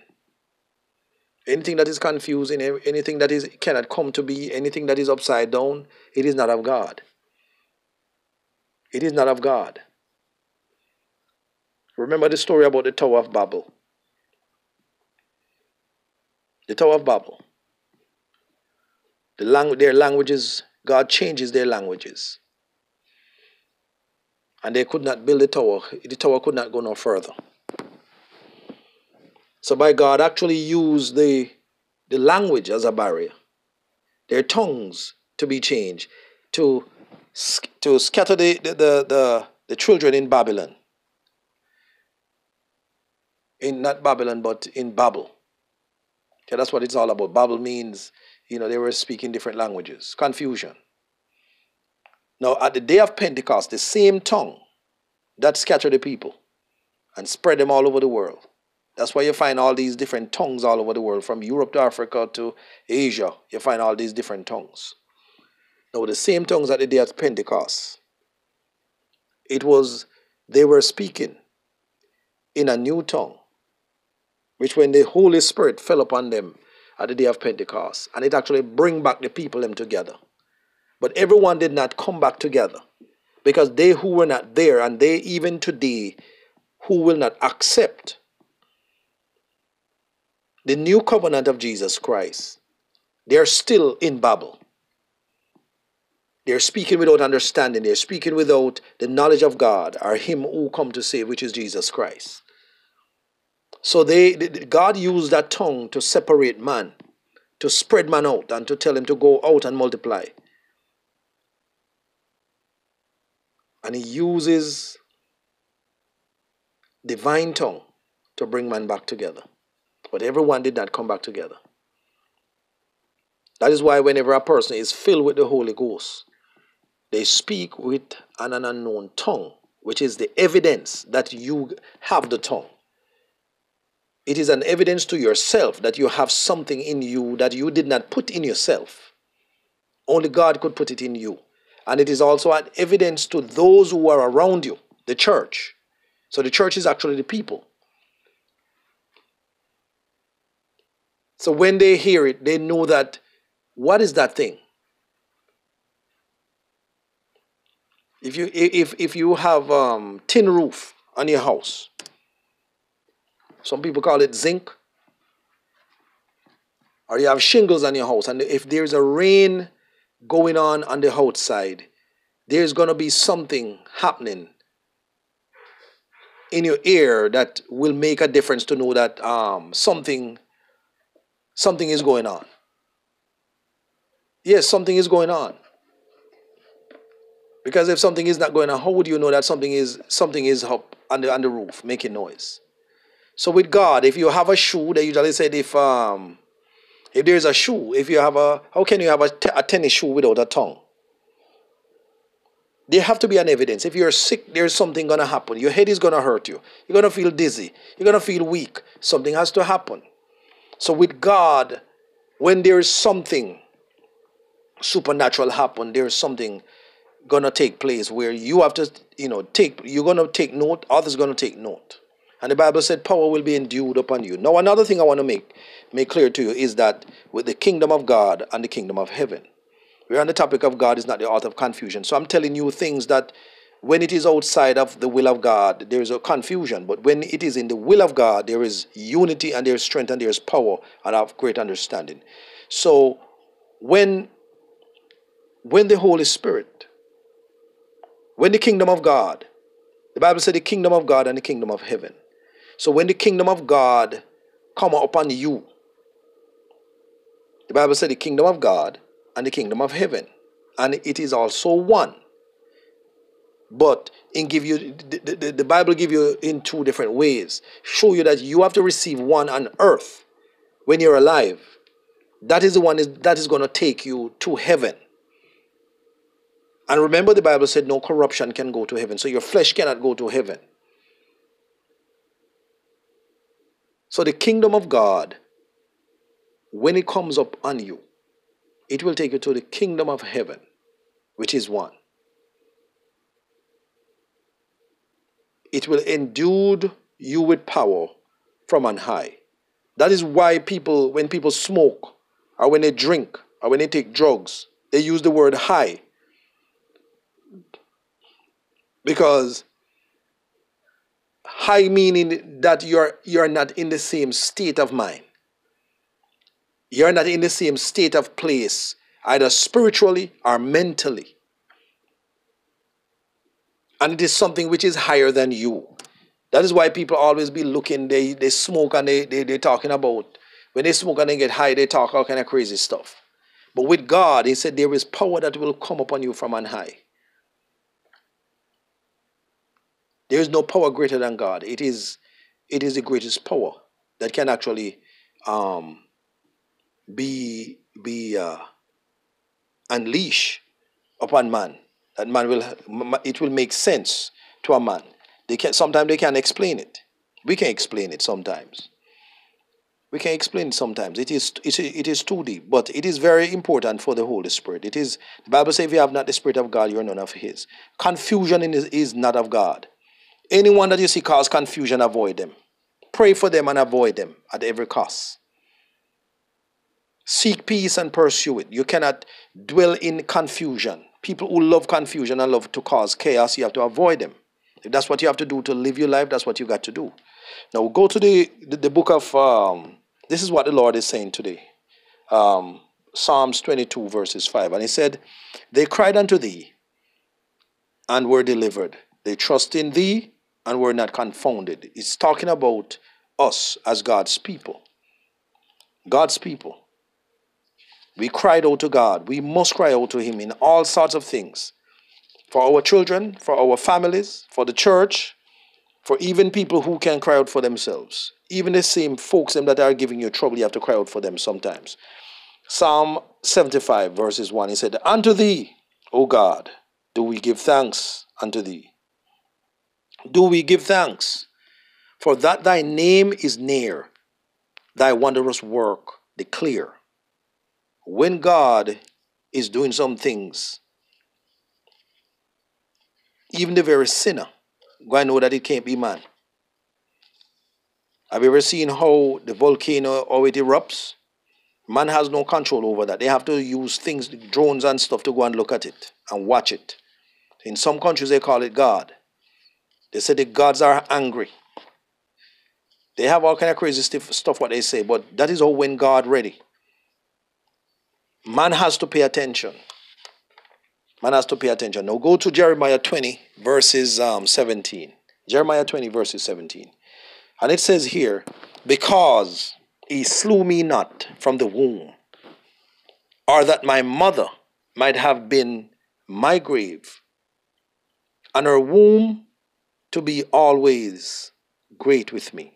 Anything that is confusing, anything that is cannot come to be, anything that is upside down, it is not of God. It is not of God. Remember the story about the Tower of Babel. The Tower of Babel. The lang- their languages, God changes their languages. And they could not build the tower. The tower could not go no further. So by God actually used the, the language as a barrier, their tongues to be changed, to, to scatter the, the, the, the, the children in Babylon. In not Babylon, but in Babel. Okay, that's what it's all about. Babel means, you know, they were speaking different languages. Confusion. Now, at the day of Pentecost, the same tongue that scattered the people and spread them all over the world that's why you find all these different tongues all over the world, from Europe to Africa to Asia. You find all these different tongues. Now, the same tongues that they day at Pentecost, it was, they were speaking in a new tongue, which when the Holy Spirit fell upon them at the day of Pentecost, and it actually bring back the people them together. But everyone did not come back together because they who were not there, and they even today who will not accept the new covenant of Jesus Christ, they're still in Babel. They're speaking without understanding. They're speaking without the knowledge of God or Him who come to save, which is Jesus Christ. So they, God used that tongue to separate man, to spread man out, and to tell him to go out and multiply. And He uses divine tongue to bring man back together. But everyone did not come back together. That is why, whenever a person is filled with the Holy Ghost, they speak with an unknown tongue, which is the evidence that you have the tongue. It is an evidence to yourself that you have something in you that you did not put in yourself. Only God could put it in you. And it is also an evidence to those who are around you, the church. So the church is actually the people. So when they hear it, they know that what is that thing? If you if if you have um, tin roof on your house, some people call it zinc, or you have shingles on your house, and if there's a rain going on on the outside, there's gonna be something happening in your ear that will make a difference to know that um, something something is going on. Yes, something is going on. Because if something is not going on, how would you know that something is something is up the, on the roof making noise? So with God, if you have a shoe, they usually said if um if there's a shoe, if you have a how can you have a, t- a tennis shoe without a tongue? There have to be an evidence. If you're sick, there's something gonna happen. Your head is gonna hurt you. You're gonna feel dizzy. You're gonna feel weak. Something has to happen. So with God, when there is something supernatural happen, there is something gonna take place where you have to, you know, take you're gonna take note, others gonna take note. And the Bible said power will be endued upon you. Now another thing I want to make make clear to you is that with the kingdom of God and the kingdom of heaven, we're on the topic of God is not the author of confusion. So I'm telling you things that when it is outside of the will of God, there is a confusion. But when it is in the will of God, there is unity and there is strength and there is power and have great understanding. So when when the Holy Spirit, when the kingdom of God, the Bible said the kingdom of God and the kingdom of heaven. So when the kingdom of God come upon you, the Bible said the kingdom of God and the kingdom of heaven, and it is also one. But in give you the, the, the bible give you in two different ways. Show you that you have to receive one on earth when you're alive. That is the one that is going to take you to heaven. And remember the bible said no corruption can go to heaven. So your flesh cannot go to heaven. So the kingdom of god when it comes up on you it will take you to the kingdom of heaven which is one it will endue you with power from on high. That is why people, when people smoke, or when they drink, or when they take drugs, they use the word high. Because high meaning that you're you're not in the same state of mind. You're not in the same state of place, either spiritually or mentally and it is something which is higher than you. That is why people always be looking, they, they smoke and they, they, they're talking about, when they smoke and they get high, they talk all kind of crazy stuff. But with God, He said there is power that will come upon you from on high. There is no power greater than God. It is, it is the greatest power that can actually um, be, be uh, unleashed upon man that man will it will make sense to a man. They can sometimes they can't explain it. We can explain it sometimes. We can explain it sometimes. It is it is too deep but it is very important for the holy spirit. It is the bible says if you have not the spirit of god you're none of his. Confusion is, is not of god. Anyone that you see cause confusion avoid them. Pray for them and avoid them at every cost. Seek peace and pursue it. You cannot dwell in confusion people who love confusion and love to cause chaos, you have to avoid them. If that's what you have to do to live your life, that's what you got to do. Now go to the, the, the book of, um, this is what the Lord is saying today. Um, Psalms 22, verses 5. And he said, They cried unto thee and were delivered. They trust in thee and were not confounded. It's talking about us as God's people. God's people. We cried out to God. We must cry out to Him in all sorts of things for our children, for our families, for the church, for even people who can cry out for themselves. Even the same folks them that are giving you trouble, you have to cry out for them sometimes. Psalm 75, verses 1, he said, Unto thee, O God, do we give thanks unto thee. Do we give thanks? For that thy name is near, thy wondrous work declare when God is doing some things, even the very sinner, go and know that it can't be man. Have you ever seen how the volcano how it erupts? Man has no control over that. They have to use things, drones and stuff, to go and look at it and watch it. In some countries, they call it God. They say the gods are angry. They have all kind of crazy stuff, stuff what they say, but that is all when God ready. Man has to pay attention. Man has to pay attention. Now go to Jeremiah 20, verses um, 17. Jeremiah 20, verses 17. And it says here, Because he slew me not from the womb, or that my mother might have been my grave, and her womb to be always great with me.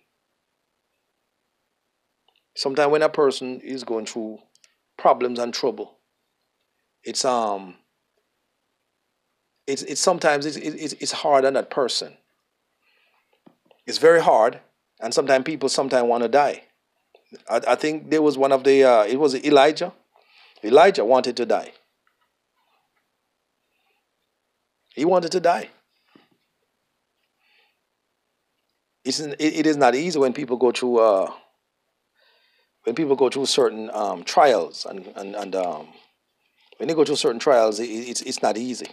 Sometimes when a person is going through problems and trouble. It's um it's it's sometimes it's it's, it's hard on that person. It's very hard, and sometimes people sometimes want to die. I, I think there was one of the uh, it was Elijah. Elijah wanted to die. He wanted to die. It's, it, is not easy when people go through uh, when people go through certain um, trials and, and, and um, when they go through certain trials, it, it's, it's not easy.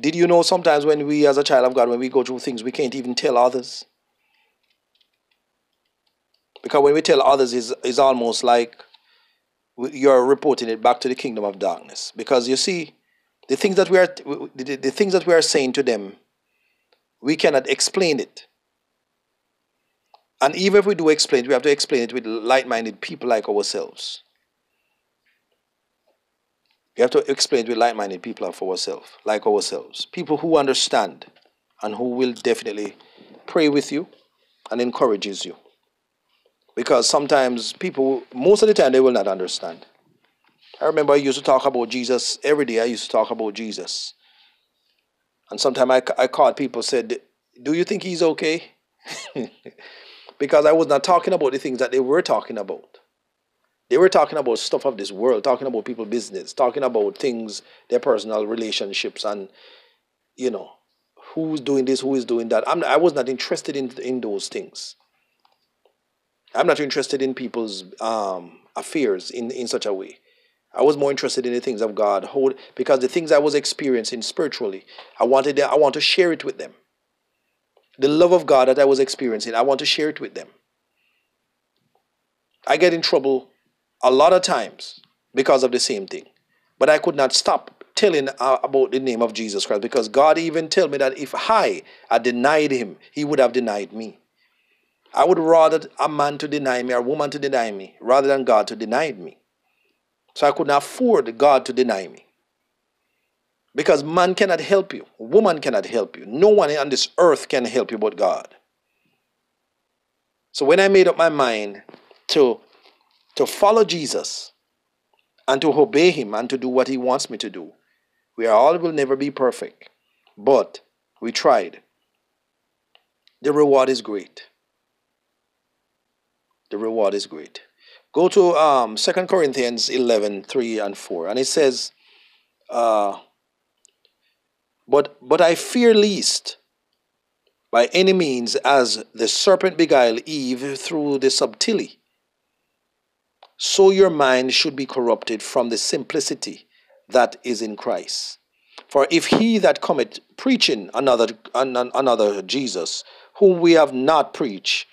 Did you know sometimes when we, as a child of God, when we go through things, we can't even tell others? Because when we tell others, it's, it's almost like you're reporting it back to the kingdom of darkness. Because you see, the things that we are, the, the things that we are saying to them, we cannot explain it. And even if we do explain it, we have to explain it with like minded people like ourselves. We have to explain it with like minded people for ourselves, like ourselves. People who understand and who will definitely pray with you and encourages you. Because sometimes people, most of the time, they will not understand. I remember I used to talk about Jesus every day. I used to talk about Jesus. And sometimes I, I caught people said, Do you think he's okay? because I was not talking about the things that they were talking about. They were talking about stuff of this world, talking about people business, talking about things, their personal relationships, and you know, who's doing this, who is doing that. I'm, I was not interested in in those things. I'm not interested in people's um, affairs in, in such a way. I was more interested in the things of God, because the things I was experiencing spiritually, I wanted I want to share it with them. The love of God that I was experiencing, I want to share it with them. I get in trouble a lot of times because of the same thing. But I could not stop telling uh, about the name of Jesus Christ because God even told me that if I had denied him, he would have denied me. I would rather a man to deny me or a woman to deny me rather than God to deny me. So I could not afford God to deny me. Because man cannot help you, woman cannot help you. No one on this earth can help you but God. So when I made up my mind to to follow Jesus and to obey Him and to do what He wants me to do. We all will never be perfect, but we tried. The reward is great. The reward is great. Go to um, 2 Corinthians 11 3 and 4, and it says, uh, but, but I fear least by any means as the serpent beguiled Eve through the subtlety so your mind should be corrupted from the simplicity that is in Christ. For if he that cometh preaching another another Jesus, whom we have not preached,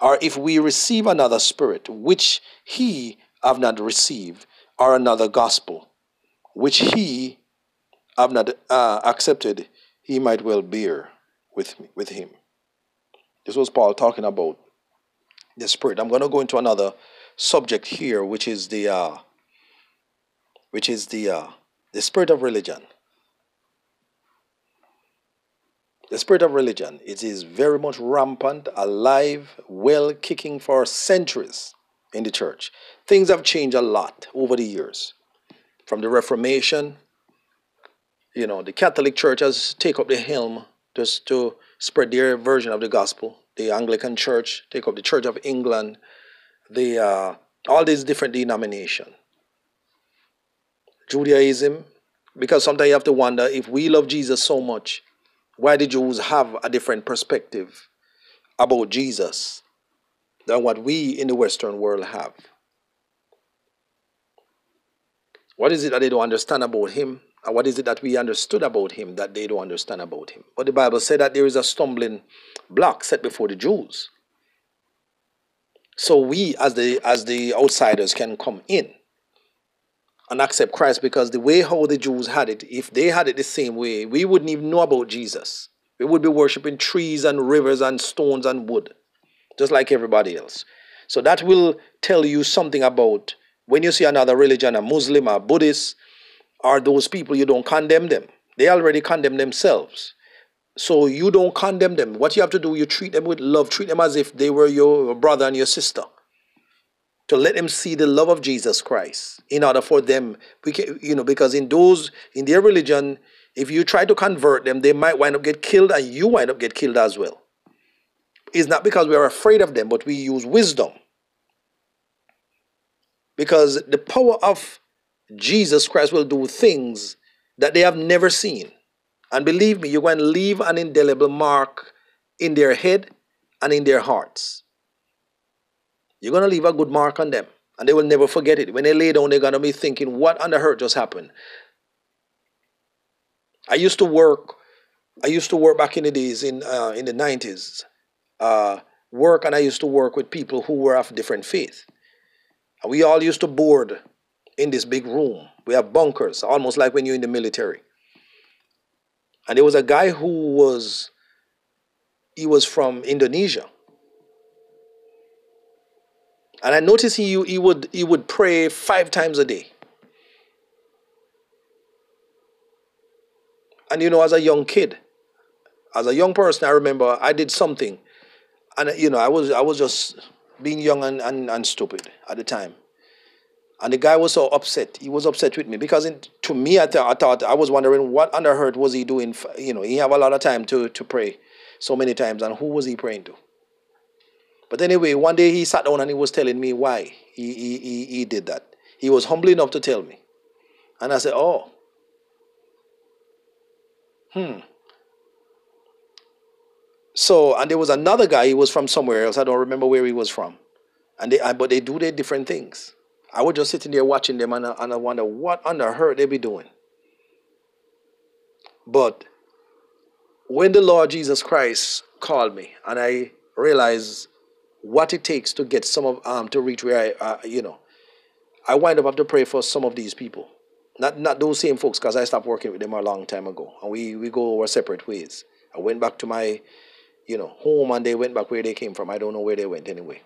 or if we receive another spirit, which he have not received, or another gospel, which he have not uh, accepted, he might well bear with me, with him. This was Paul talking about the spirit. I'm going to go into another subject here, which is the uh, which is the uh, the spirit of religion. The spirit of religion it is very much rampant, alive, well kicking for centuries in the church. Things have changed a lot over the years, from the Reformation. You know, the Catholic Church has take up the helm just to spread their version of the gospel. The Anglican Church take up the Church of England the uh, all these different denominations. Judaism, because sometimes you have to wonder if we love Jesus so much, why the Jews have a different perspective about Jesus than what we in the Western world have. What is it that they don't understand about him? And what is it that we understood about him that they don't understand about him? But the Bible said that there is a stumbling block set before the Jews so we as the as the outsiders can come in and accept Christ because the way how the Jews had it, if they had it the same way, we wouldn't even know about Jesus. We would be worshiping trees and rivers and stones and wood, just like everybody else. So that will tell you something about when you see another religion, a Muslim, a Buddhist, are those people you don't condemn them. They already condemn themselves. So you don't condemn them. What you have to do, you treat them with love. Treat them as if they were your brother and your sister. To let them see the love of Jesus Christ. In order for them, you know, because in those in their religion, if you try to convert them, they might wind up get killed, and you wind up get killed as well. It's not because we are afraid of them, but we use wisdom. Because the power of Jesus Christ will do things that they have never seen. And believe me, you're going to leave an indelible mark in their head and in their hearts. You're going to leave a good mark on them, and they will never forget it. When they lay down, they're going to be thinking, what on the earth just happened? I used to work. I used to work back in the days in uh, in the nineties. Uh, work and I used to work with people who were of different faith. And we all used to board in this big room. We have bunkers, almost like when you're in the military. And there was a guy who was he was from Indonesia. And I noticed he he would he would pray five times a day. And you know, as a young kid, as a young person, I remember I did something, and you know, I was I was just being young and, and, and stupid at the time. And the guy was so upset. He was upset with me because in, to me, I, th- I thought I was wondering what on earth was he doing. You know, he have a lot of time to, to pray so many times, and who was he praying to? But anyway, one day he sat down and he was telling me why he, he, he, he did that. He was humble enough to tell me. And I said, Oh, hmm. So, and there was another guy, he was from somewhere else. I don't remember where he was from. And they, but they do their different things. I was just sitting there watching them and I, and I wonder what on the earth they be doing. But when the Lord Jesus Christ called me and I realized what it takes to get some of um to reach where I uh, you know I wind up have to pray for some of these people. Not not those same folks because I stopped working with them a long time ago. And we we go our separate ways. I went back to my you know home and they went back where they came from. I don't know where they went anyway.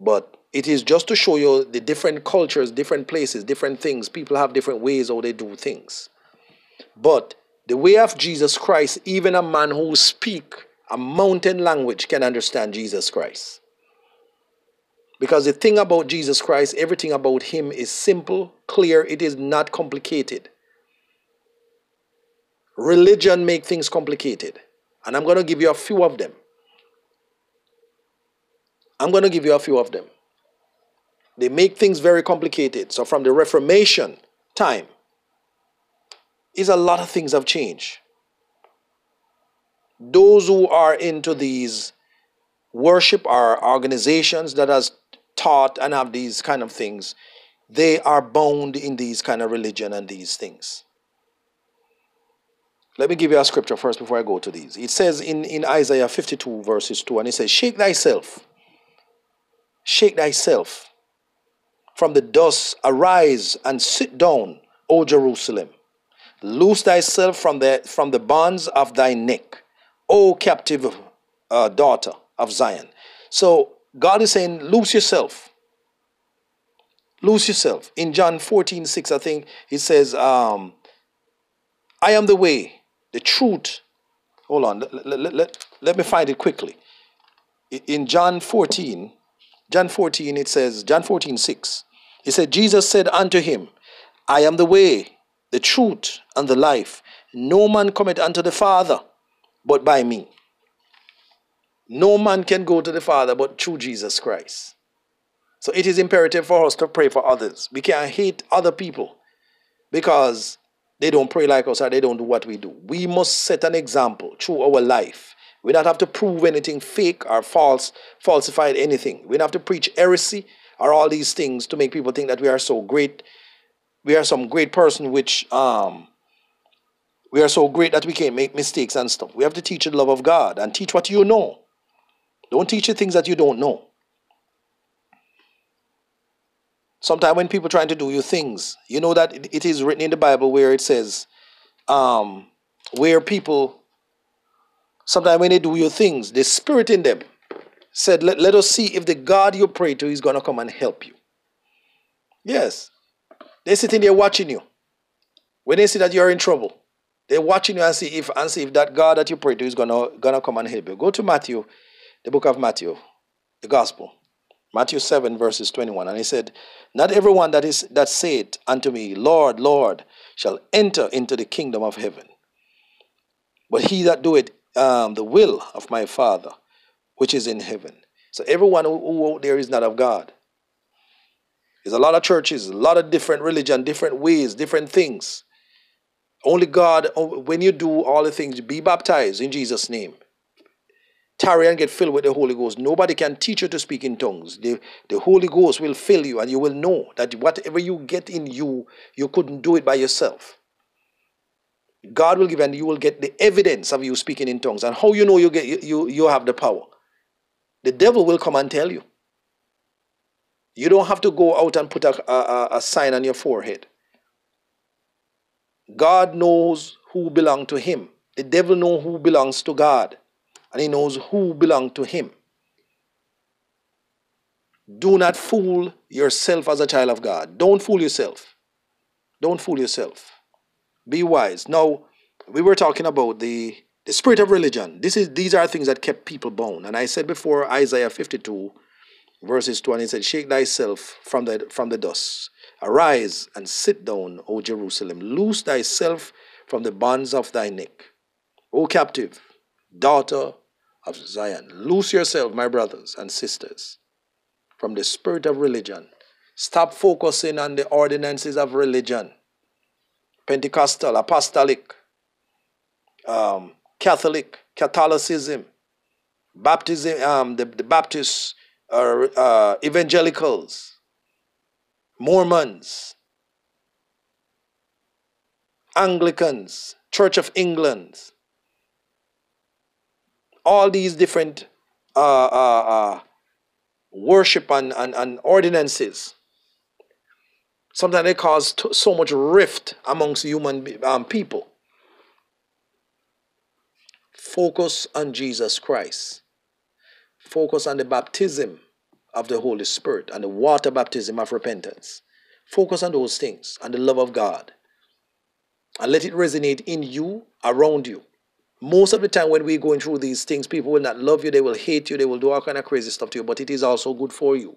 But it is just to show you the different cultures different places different things people have different ways how they do things but the way of Jesus Christ even a man who speak a mountain language can understand Jesus Christ. Because the thing about Jesus Christ, everything about him is simple, clear, it is not complicated. Religion make things complicated. And I'm going to give you a few of them. I'm going to give you a few of them. They make things very complicated. So from the Reformation time, is a lot of things have changed those who are into these worship or organizations that has taught and have these kind of things, they are bound in these kind of religion and these things. Let me give you a scripture first before I go to these. It says in, in Isaiah 52, verses 2, and it says, Shake thyself, shake thyself from the dust, arise and sit down, O Jerusalem. Loose thyself from the, from the bonds of thy neck O captive uh, daughter of Zion. So God is saying, lose yourself. Lose yourself. In John 14, 6, I think he says, um, I am the way, the truth. Hold on, let, let, let, let me find it quickly. In John 14, John 14, it says, John 14, 6, he said, Jesus said unto him, I am the way, the truth, and the life. No man cometh unto the Father but by me. No man can go to the Father but through Jesus Christ. So it is imperative for us to pray for others. We can't hate other people because they don't pray like us or they don't do what we do. We must set an example through our life. We don't have to prove anything fake or false, falsified anything. We don't have to preach heresy or all these things to make people think that we are so great. We are some great person which um, we are so great that we can't make mistakes and stuff. We have to teach the love of God and teach what you know. Don't teach the things that you don't know. Sometimes when people trying to do you things, you know that it is written in the Bible where it says, um, where people, sometimes when they do your things, the spirit in them said, let, let us see if the God you pray to is going to come and help you. Yes. They're sitting there watching you. When they see that you're in trouble, they're watching you and see if and see if that God that you pray to is gonna gonna come and help you. Go to Matthew, the book of Matthew, the gospel. Matthew 7, verses 21. And he said, Not everyone that is that said unto me, Lord, Lord, shall enter into the kingdom of heaven. But he that doeth um, the will of my Father, which is in heaven. So everyone who, who out there is not of God. There's a lot of churches, a lot of different religion, different ways, different things. Only God, oh, when you do all the things, be baptized in Jesus' name. Tarry and get filled with the Holy Ghost. Nobody can teach you to speak in tongues. The, the Holy Ghost will fill you, and you will know that whatever you get in you, you couldn't do it by yourself. God will give, and you will get the evidence of you speaking in tongues. And how you know you get you, you have the power? The devil will come and tell you. You don't have to go out and put a, a, a sign on your forehead. God knows who belong to him. The devil knows who belongs to God. And he knows who belong to him. Do not fool yourself as a child of God. Don't fool yourself. Don't fool yourself. Be wise. Now, we were talking about the the spirit of religion. This is these are things that kept people bound. And I said before Isaiah 52, verses 20, it said, Shake thyself from the from the dust. Arise and sit down, O Jerusalem. Loose thyself from the bonds of thy neck. O captive, daughter of Zion. Loose yourself, my brothers and sisters, from the spirit of religion. Stop focusing on the ordinances of religion. Pentecostal, apostolic, um, Catholic, Catholicism, Baptism, um, the, the Baptist, uh, uh, evangelicals, Mormons, Anglicans, Church of England, all these different uh, uh, uh, worship and, and, and ordinances. Sometimes they cause so much rift amongst human um, people. Focus on Jesus Christ. Focus on the baptism of the Holy Spirit and the water baptism of repentance. Focus on those things and the love of God. And let it resonate in you, around you. Most of the time when we're going through these things, people will not love you, they will hate you, they will do all kind of crazy stuff to you, but it is also good for you.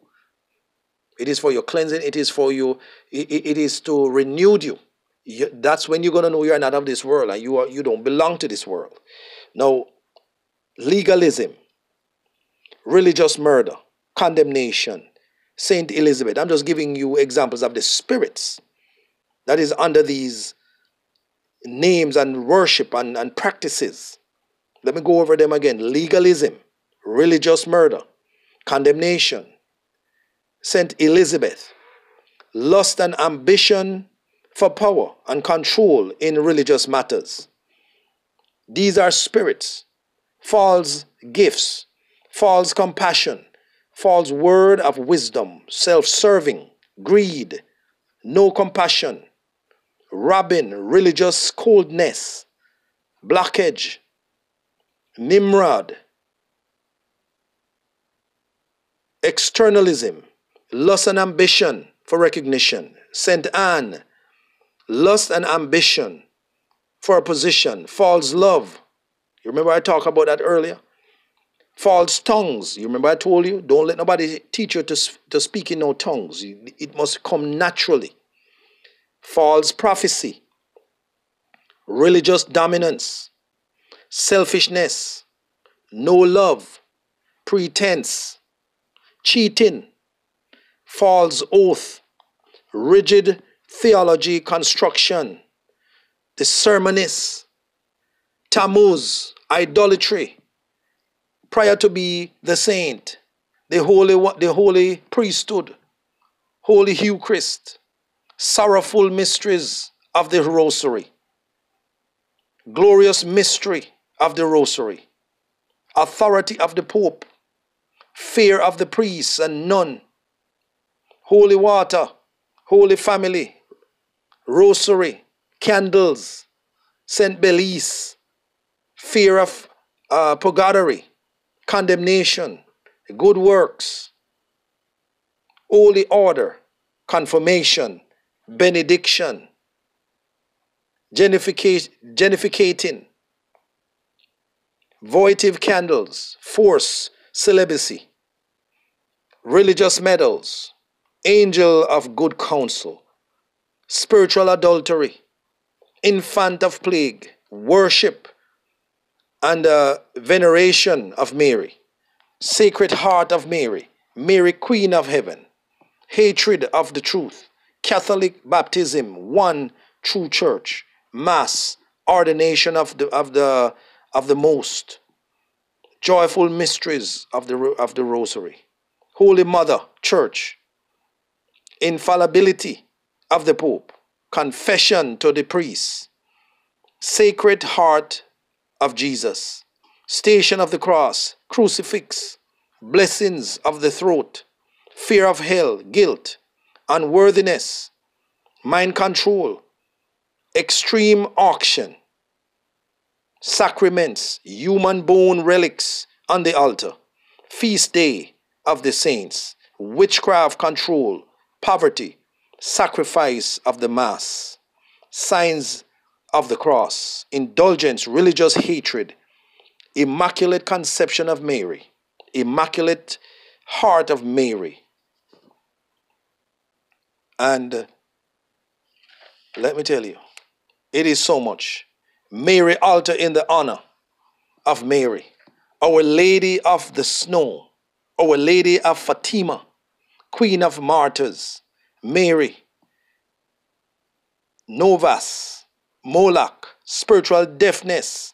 It is for your cleansing, it is for you, it, it is to renew you. you. That's when you're gonna know you're not of this world and you are you don't belong to this world. Now, legalism, religious murder, condemnation, Saint Elizabeth. I'm just giving you examples of the spirits that is under these names and worship and, and practices. Let me go over them again legalism, religious murder, condemnation, Saint Elizabeth, lust and ambition for power and control in religious matters. These are spirits, false gifts, false compassion, false word of wisdom, self serving, greed, no compassion, robbing, religious coldness, blockage, Nimrod, externalism, lust and ambition for recognition, St. Anne, lust and ambition for a position, false love. You remember I talked about that earlier? False tongues. You remember I told you? Don't let nobody teach you to, to speak in no tongues. It must come naturally false prophecy, religious dominance, selfishness, no love, pretense, cheating, false oath, rigid theology construction, the sermonists, Tammuz, idolatry, prior to be the saint, the holy, the holy priesthood, holy Eucharist, sorrowful mysteries of the rosary, glorious mystery of the rosary, authority of the Pope, fear of the priests and nun, holy water, holy family, rosary, candles, St. Blaise, fear of uh, purgatory, condemnation, good works, holy order, confirmation, benediction, genuflecting, votive candles, force, celibacy, religious medals, angel of good counsel, spiritual adultery, infant of Prague, worship, and uh, veneration of Mary, sacred heart of Mary, Mary, Queen of Heaven, hatred of the truth, Catholic baptism, one true church, mass, ordination of the of the of the most, joyful mysteries of the of the rosary, Holy Mother Church, infallibility of the Pope, confession to the priest, Sacred Heart of Jesus, Station of the Cross, crucifix, blessings of the throat, fear of hell, guilt, unworthiness, mind control, extreme unction, sacraments, human bone relics on the altar, feast day of the saints, witchcraft control, poverty, sacrifice of the mass, signs of the cross, indulgence, religious hatred, immaculate conception of Mary, immaculate heart of Mary. And uh, let me tell you, it is so much. Mary altar in the honor of Mary, Our Lady of the Snow, Our Lady of Fatima, Queen of Martyrs, Mary, Novas, Moloch, spiritual deafness,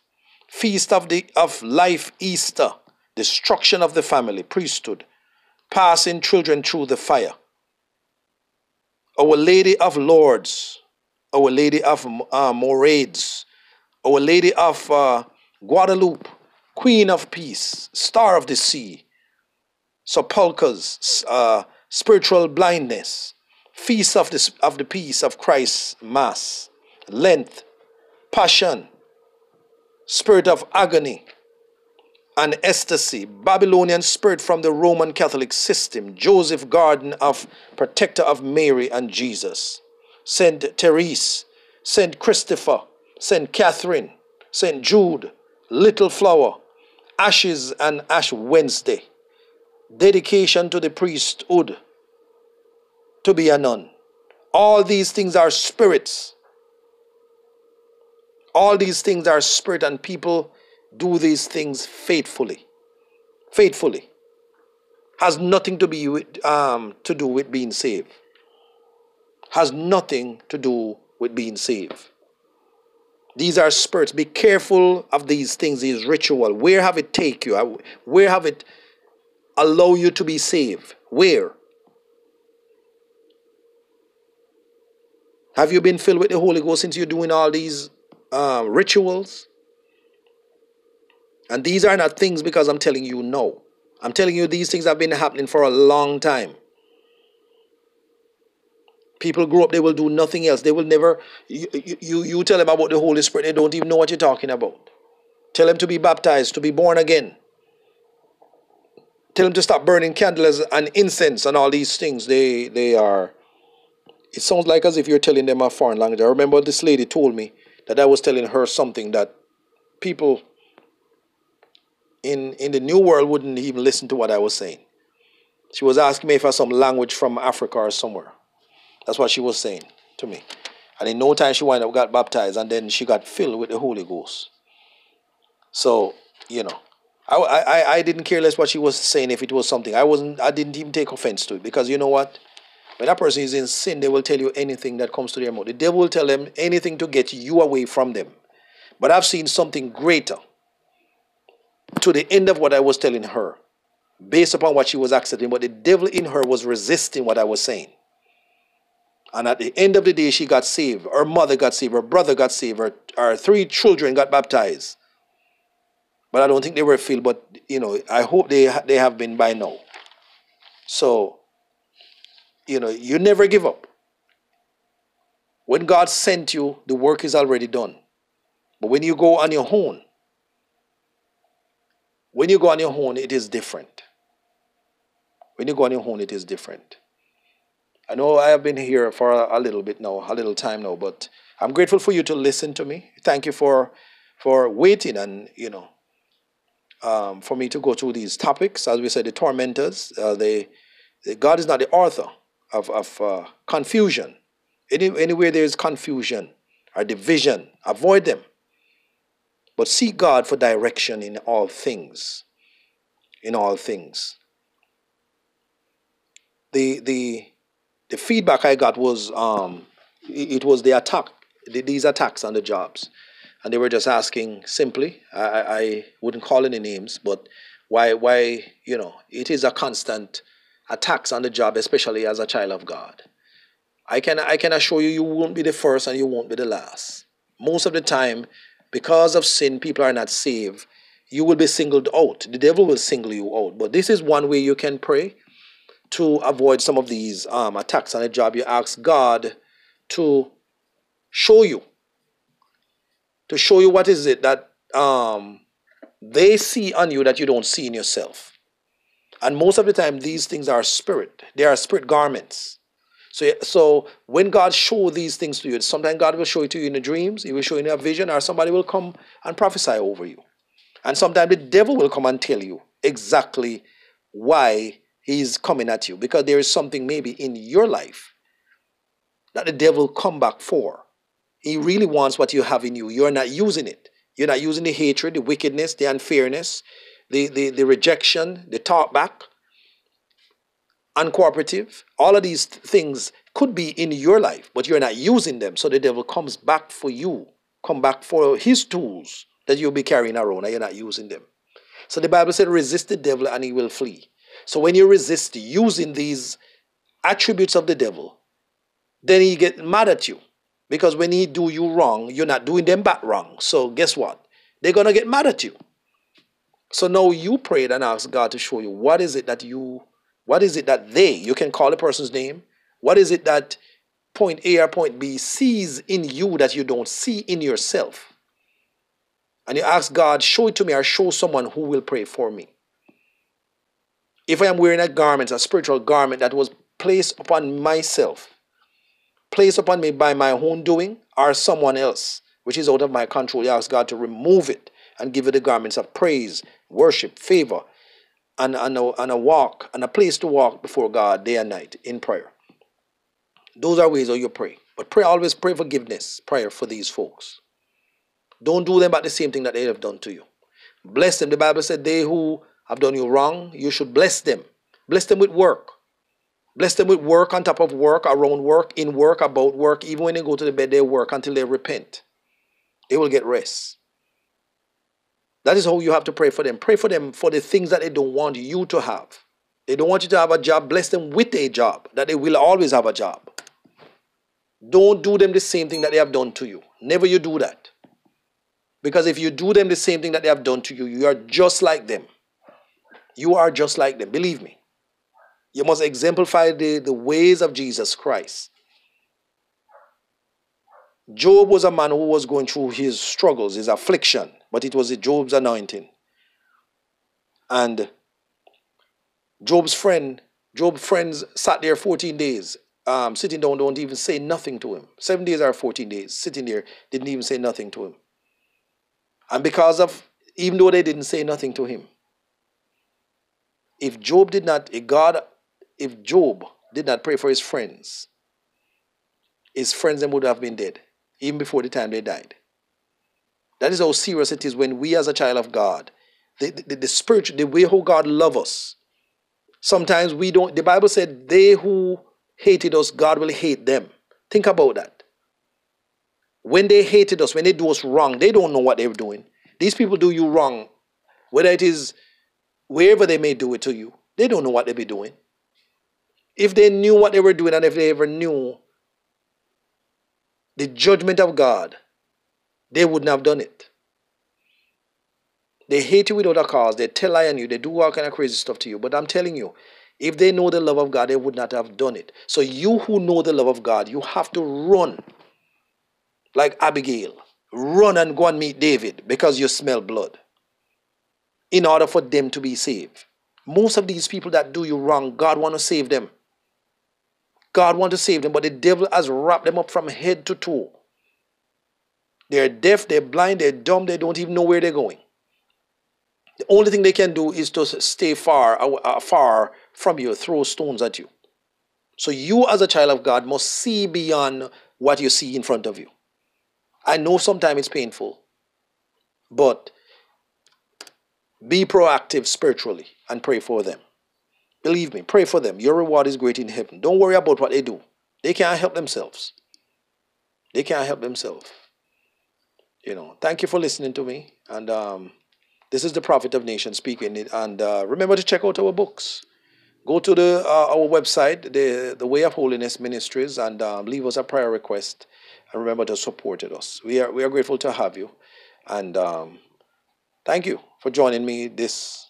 feast of the of life Easter, destruction of the family, priesthood, passing children through the fire. Our Lady of Lourdes, Our Lady of uh, Morades, Our Lady of uh, Guadalupe, Queen of Peace, Star of the Sea, sepulchres, uh, spiritual blindness, feast of the, of the peace of Christ's Mass, length, passion, spirit of agony, and ecstasy, Babylonian spirit from the Roman Catholic system, Joseph Garden of protector of Mary and Jesus, Saint Therese, Saint Christopher, Saint Catherine, Saint Jude, Little Flower, Ashes and Ash Wednesday, dedication to the priesthood, to be a nun. All these things are spirits. All these things are spirit, and people do these things faithfully. Faithfully. Has nothing to be with, um, to do with being saved. Has nothing to do with being saved. These are spirits. Be careful of these things, these ritual. Where have it take you? Where have it allow you to be saved? Where? Have you been filled with the Holy Ghost since you're doing all these uh, rituals? And these are not things because I'm telling you no. I'm telling you these things have been happening for a long time. People grow up, they will do nothing else. They will never, you, you, you tell them about the Holy Spirit, they don't even know what you're talking about. Tell them to be baptized, to be born again. Tell them to stop burning candles and incense and all these things. They, they are, it sounds like as if you're telling them a foreign language. I remember this lady told me that I was telling her something that people in, in the new world wouldn't even listen to what I was saying. She was asking me if I some language from Africa or somewhere. That's what she was saying to me. And in no time she went up, got baptized, and then she got filled with the Holy Ghost. So, you know, I, I, I didn't care less what she was saying if it was something. I wasn't I didn't even take offense to it because you know what? When a person is in sin, they will tell you anything that comes to their mouth. The devil will tell them anything to get you away from them. But I've seen something greater to the end of what I was telling her, based upon what she was accepting. But the devil in her was resisting what I was saying. And at the end of the day, she got saved. Her mother got saved. Her brother got saved. Her, her three children got baptized. But I don't think they were filled. But, you know, I hope they, they have been by now. So, you know, you never give up. When God sent you, the work is already done. But when you go on your own, when you go on your own, it is different. When you go on your own, it is different. I know I have been here for a, little bit now, a little time now, but I'm grateful for you to listen to me. Thank you for for waiting and you know um, for me to go through these topics. As we said, the tormentors, uh, they, they, God is not the author of, of uh, confusion. Any, anywhere there is confusion or division, avoid them. But seek God for direction in all things. In all things. The, the, the feedback I got was um, it, was the attack, the, these attacks on the jobs. And they were just asking simply, I, I wouldn't call any names, but why, why, you know, it is a constant attacks on the job, especially as a child of God. I can, I can assure you, you won't be the first and you won't be the last. Most of the time, because of sin, people are not saved. You will be singled out. The devil will single you out. But this is one way you can pray to avoid some of these um, attacks on a job. You ask God to show you, to show you what is it that um, they see on you that you don't see in yourself. And most of the time, these things are spirit. They are spirit garments. So, so when God show these things to you, sometimes God will show it to you in the dreams, He will show you in a vision, or somebody will come and prophesy over you. And sometimes the devil will come and tell you exactly why he's coming at you. Because there is something maybe in your life that the devil come back for. He really wants what you have in you. You're not using it. You're not using the hatred, the wickedness, the unfairness, the, the, the rejection, the talk back uncooperative, all of these things could be in your life, but you're not using them. So the devil comes back for you, come back for his tools that you'll be carrying around and you're not using them. So the Bible said, resist the devil and he will flee. So when you resist using these attributes of the devil, then he get mad at you. Because when he do you wrong, you're not doing them back wrong. So guess what? They're gonna get mad at you. So now you prayed and asked God to show you what is it that you what is it that they, you can call a person's name, what is it that point A or point B sees in you that you don't see in yourself? And you ask God, show it to me or show someone who will pray for me. If I am wearing a garment, a spiritual garment that was placed upon myself, placed upon me by my own doing or someone else, which is out of my control, you ask God to remove it and give you the garments of praise, worship, favor, and, and, a, and a walk and a place to walk before God day and night in prayer. Those are ways how you pray. But pray always pray forgiveness, prayer for these folks. Don't do them about the same thing that they have done to you. Bless them. The Bible said, They who have done you wrong, you should bless them. Bless them with work. Bless them with work on top of work, around work, in work, about work. Even when they go to the bed, they work until they repent. They will get rest. That is how you have to pray for them. Pray for them for the things that they don't want you to have. They don't want you to have a job. Bless them with a job, that they will always have a job. Don't do them the same thing that they have done to you. Never you do that. Because if you do them the same thing that they have done to you, you are just like them. You are just like them. Believe me. You must exemplify the, the ways of Jesus Christ. Job was a man who was going through his struggles, his affliction but it was Job's anointing. And Job's friend, Job's friends sat there 14 days, um, sitting down, don't even say nothing to him. Seven days or 14 days, sitting there, didn't even say nothing to him. And because of, even though they didn't say nothing to him, if Job did not, if God, if Job did not pray for his friends, his friends then would have been dead, even before the time they died. That is how serious it is when we, as a child of God, the, the, the the way how God loves us. Sometimes we don't, the Bible said, they who hated us, God will hate them. Think about that. When they hated us, when they do us wrong, they don't know what they're doing. These people do you wrong, whether it is wherever they may do it to you, they don't know what they be doing. If they knew what they were doing and if they ever knew the judgment of God, they wouldn't have done it. They hate you without a cause. They tell lie on you. They do all kind of crazy stuff to you. But I'm telling you, if they know the love of God, they would not have done it. So you who know the love of God, you have to run like Abigail. Run and go and meet David because you smell blood. In order for them to be saved. Most of these people that do you wrong, God want to save them. God want to save them, but the devil has wrapped them up from head to toe. They're deaf, they're blind, they're dumb, they don't even know where they're going. The only thing they can do is to stay far, uh, far from you, throw stones at you. So you, as a child of God, must see beyond what you see in front of you. I know sometimes it's painful, but be proactive spiritually and pray for them. Believe me, pray for them. Your reward is great in heaven. Don't worry about what they do. They can't help themselves. They can't help themselves you know, thank you for listening to me. And um, this is the Prophet of Nations speaking. And uh, remember to check out our books. Go to the uh, our website, the the Way of Holiness Ministries, and um, leave us a prayer request. And remember to support us. We are we are grateful to have you, and um, thank you for joining me this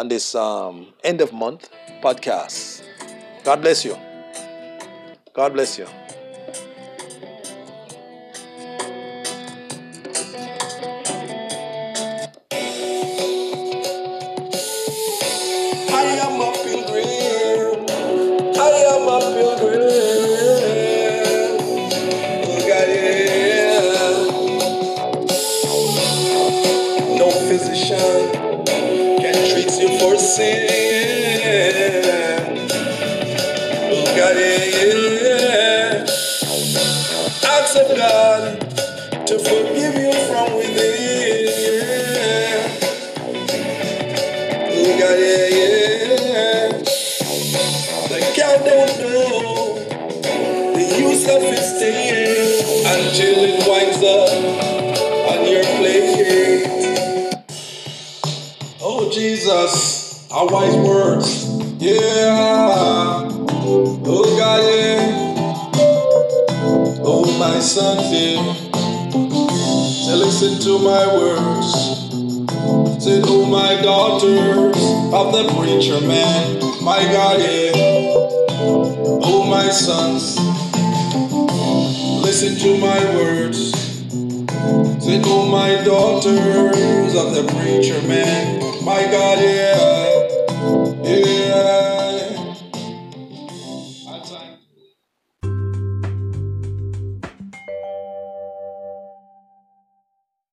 on this um, end of month podcast. God bless you. God bless you. Our wise words, yeah. Oh God, yeah. Oh my sons, yeah. Say, listen to my words. Say, oh my daughters of the preacher man, my God, yeah. Oh my sons, listen to my words. Say, oh my daughters of the preacher man, my God, yeah.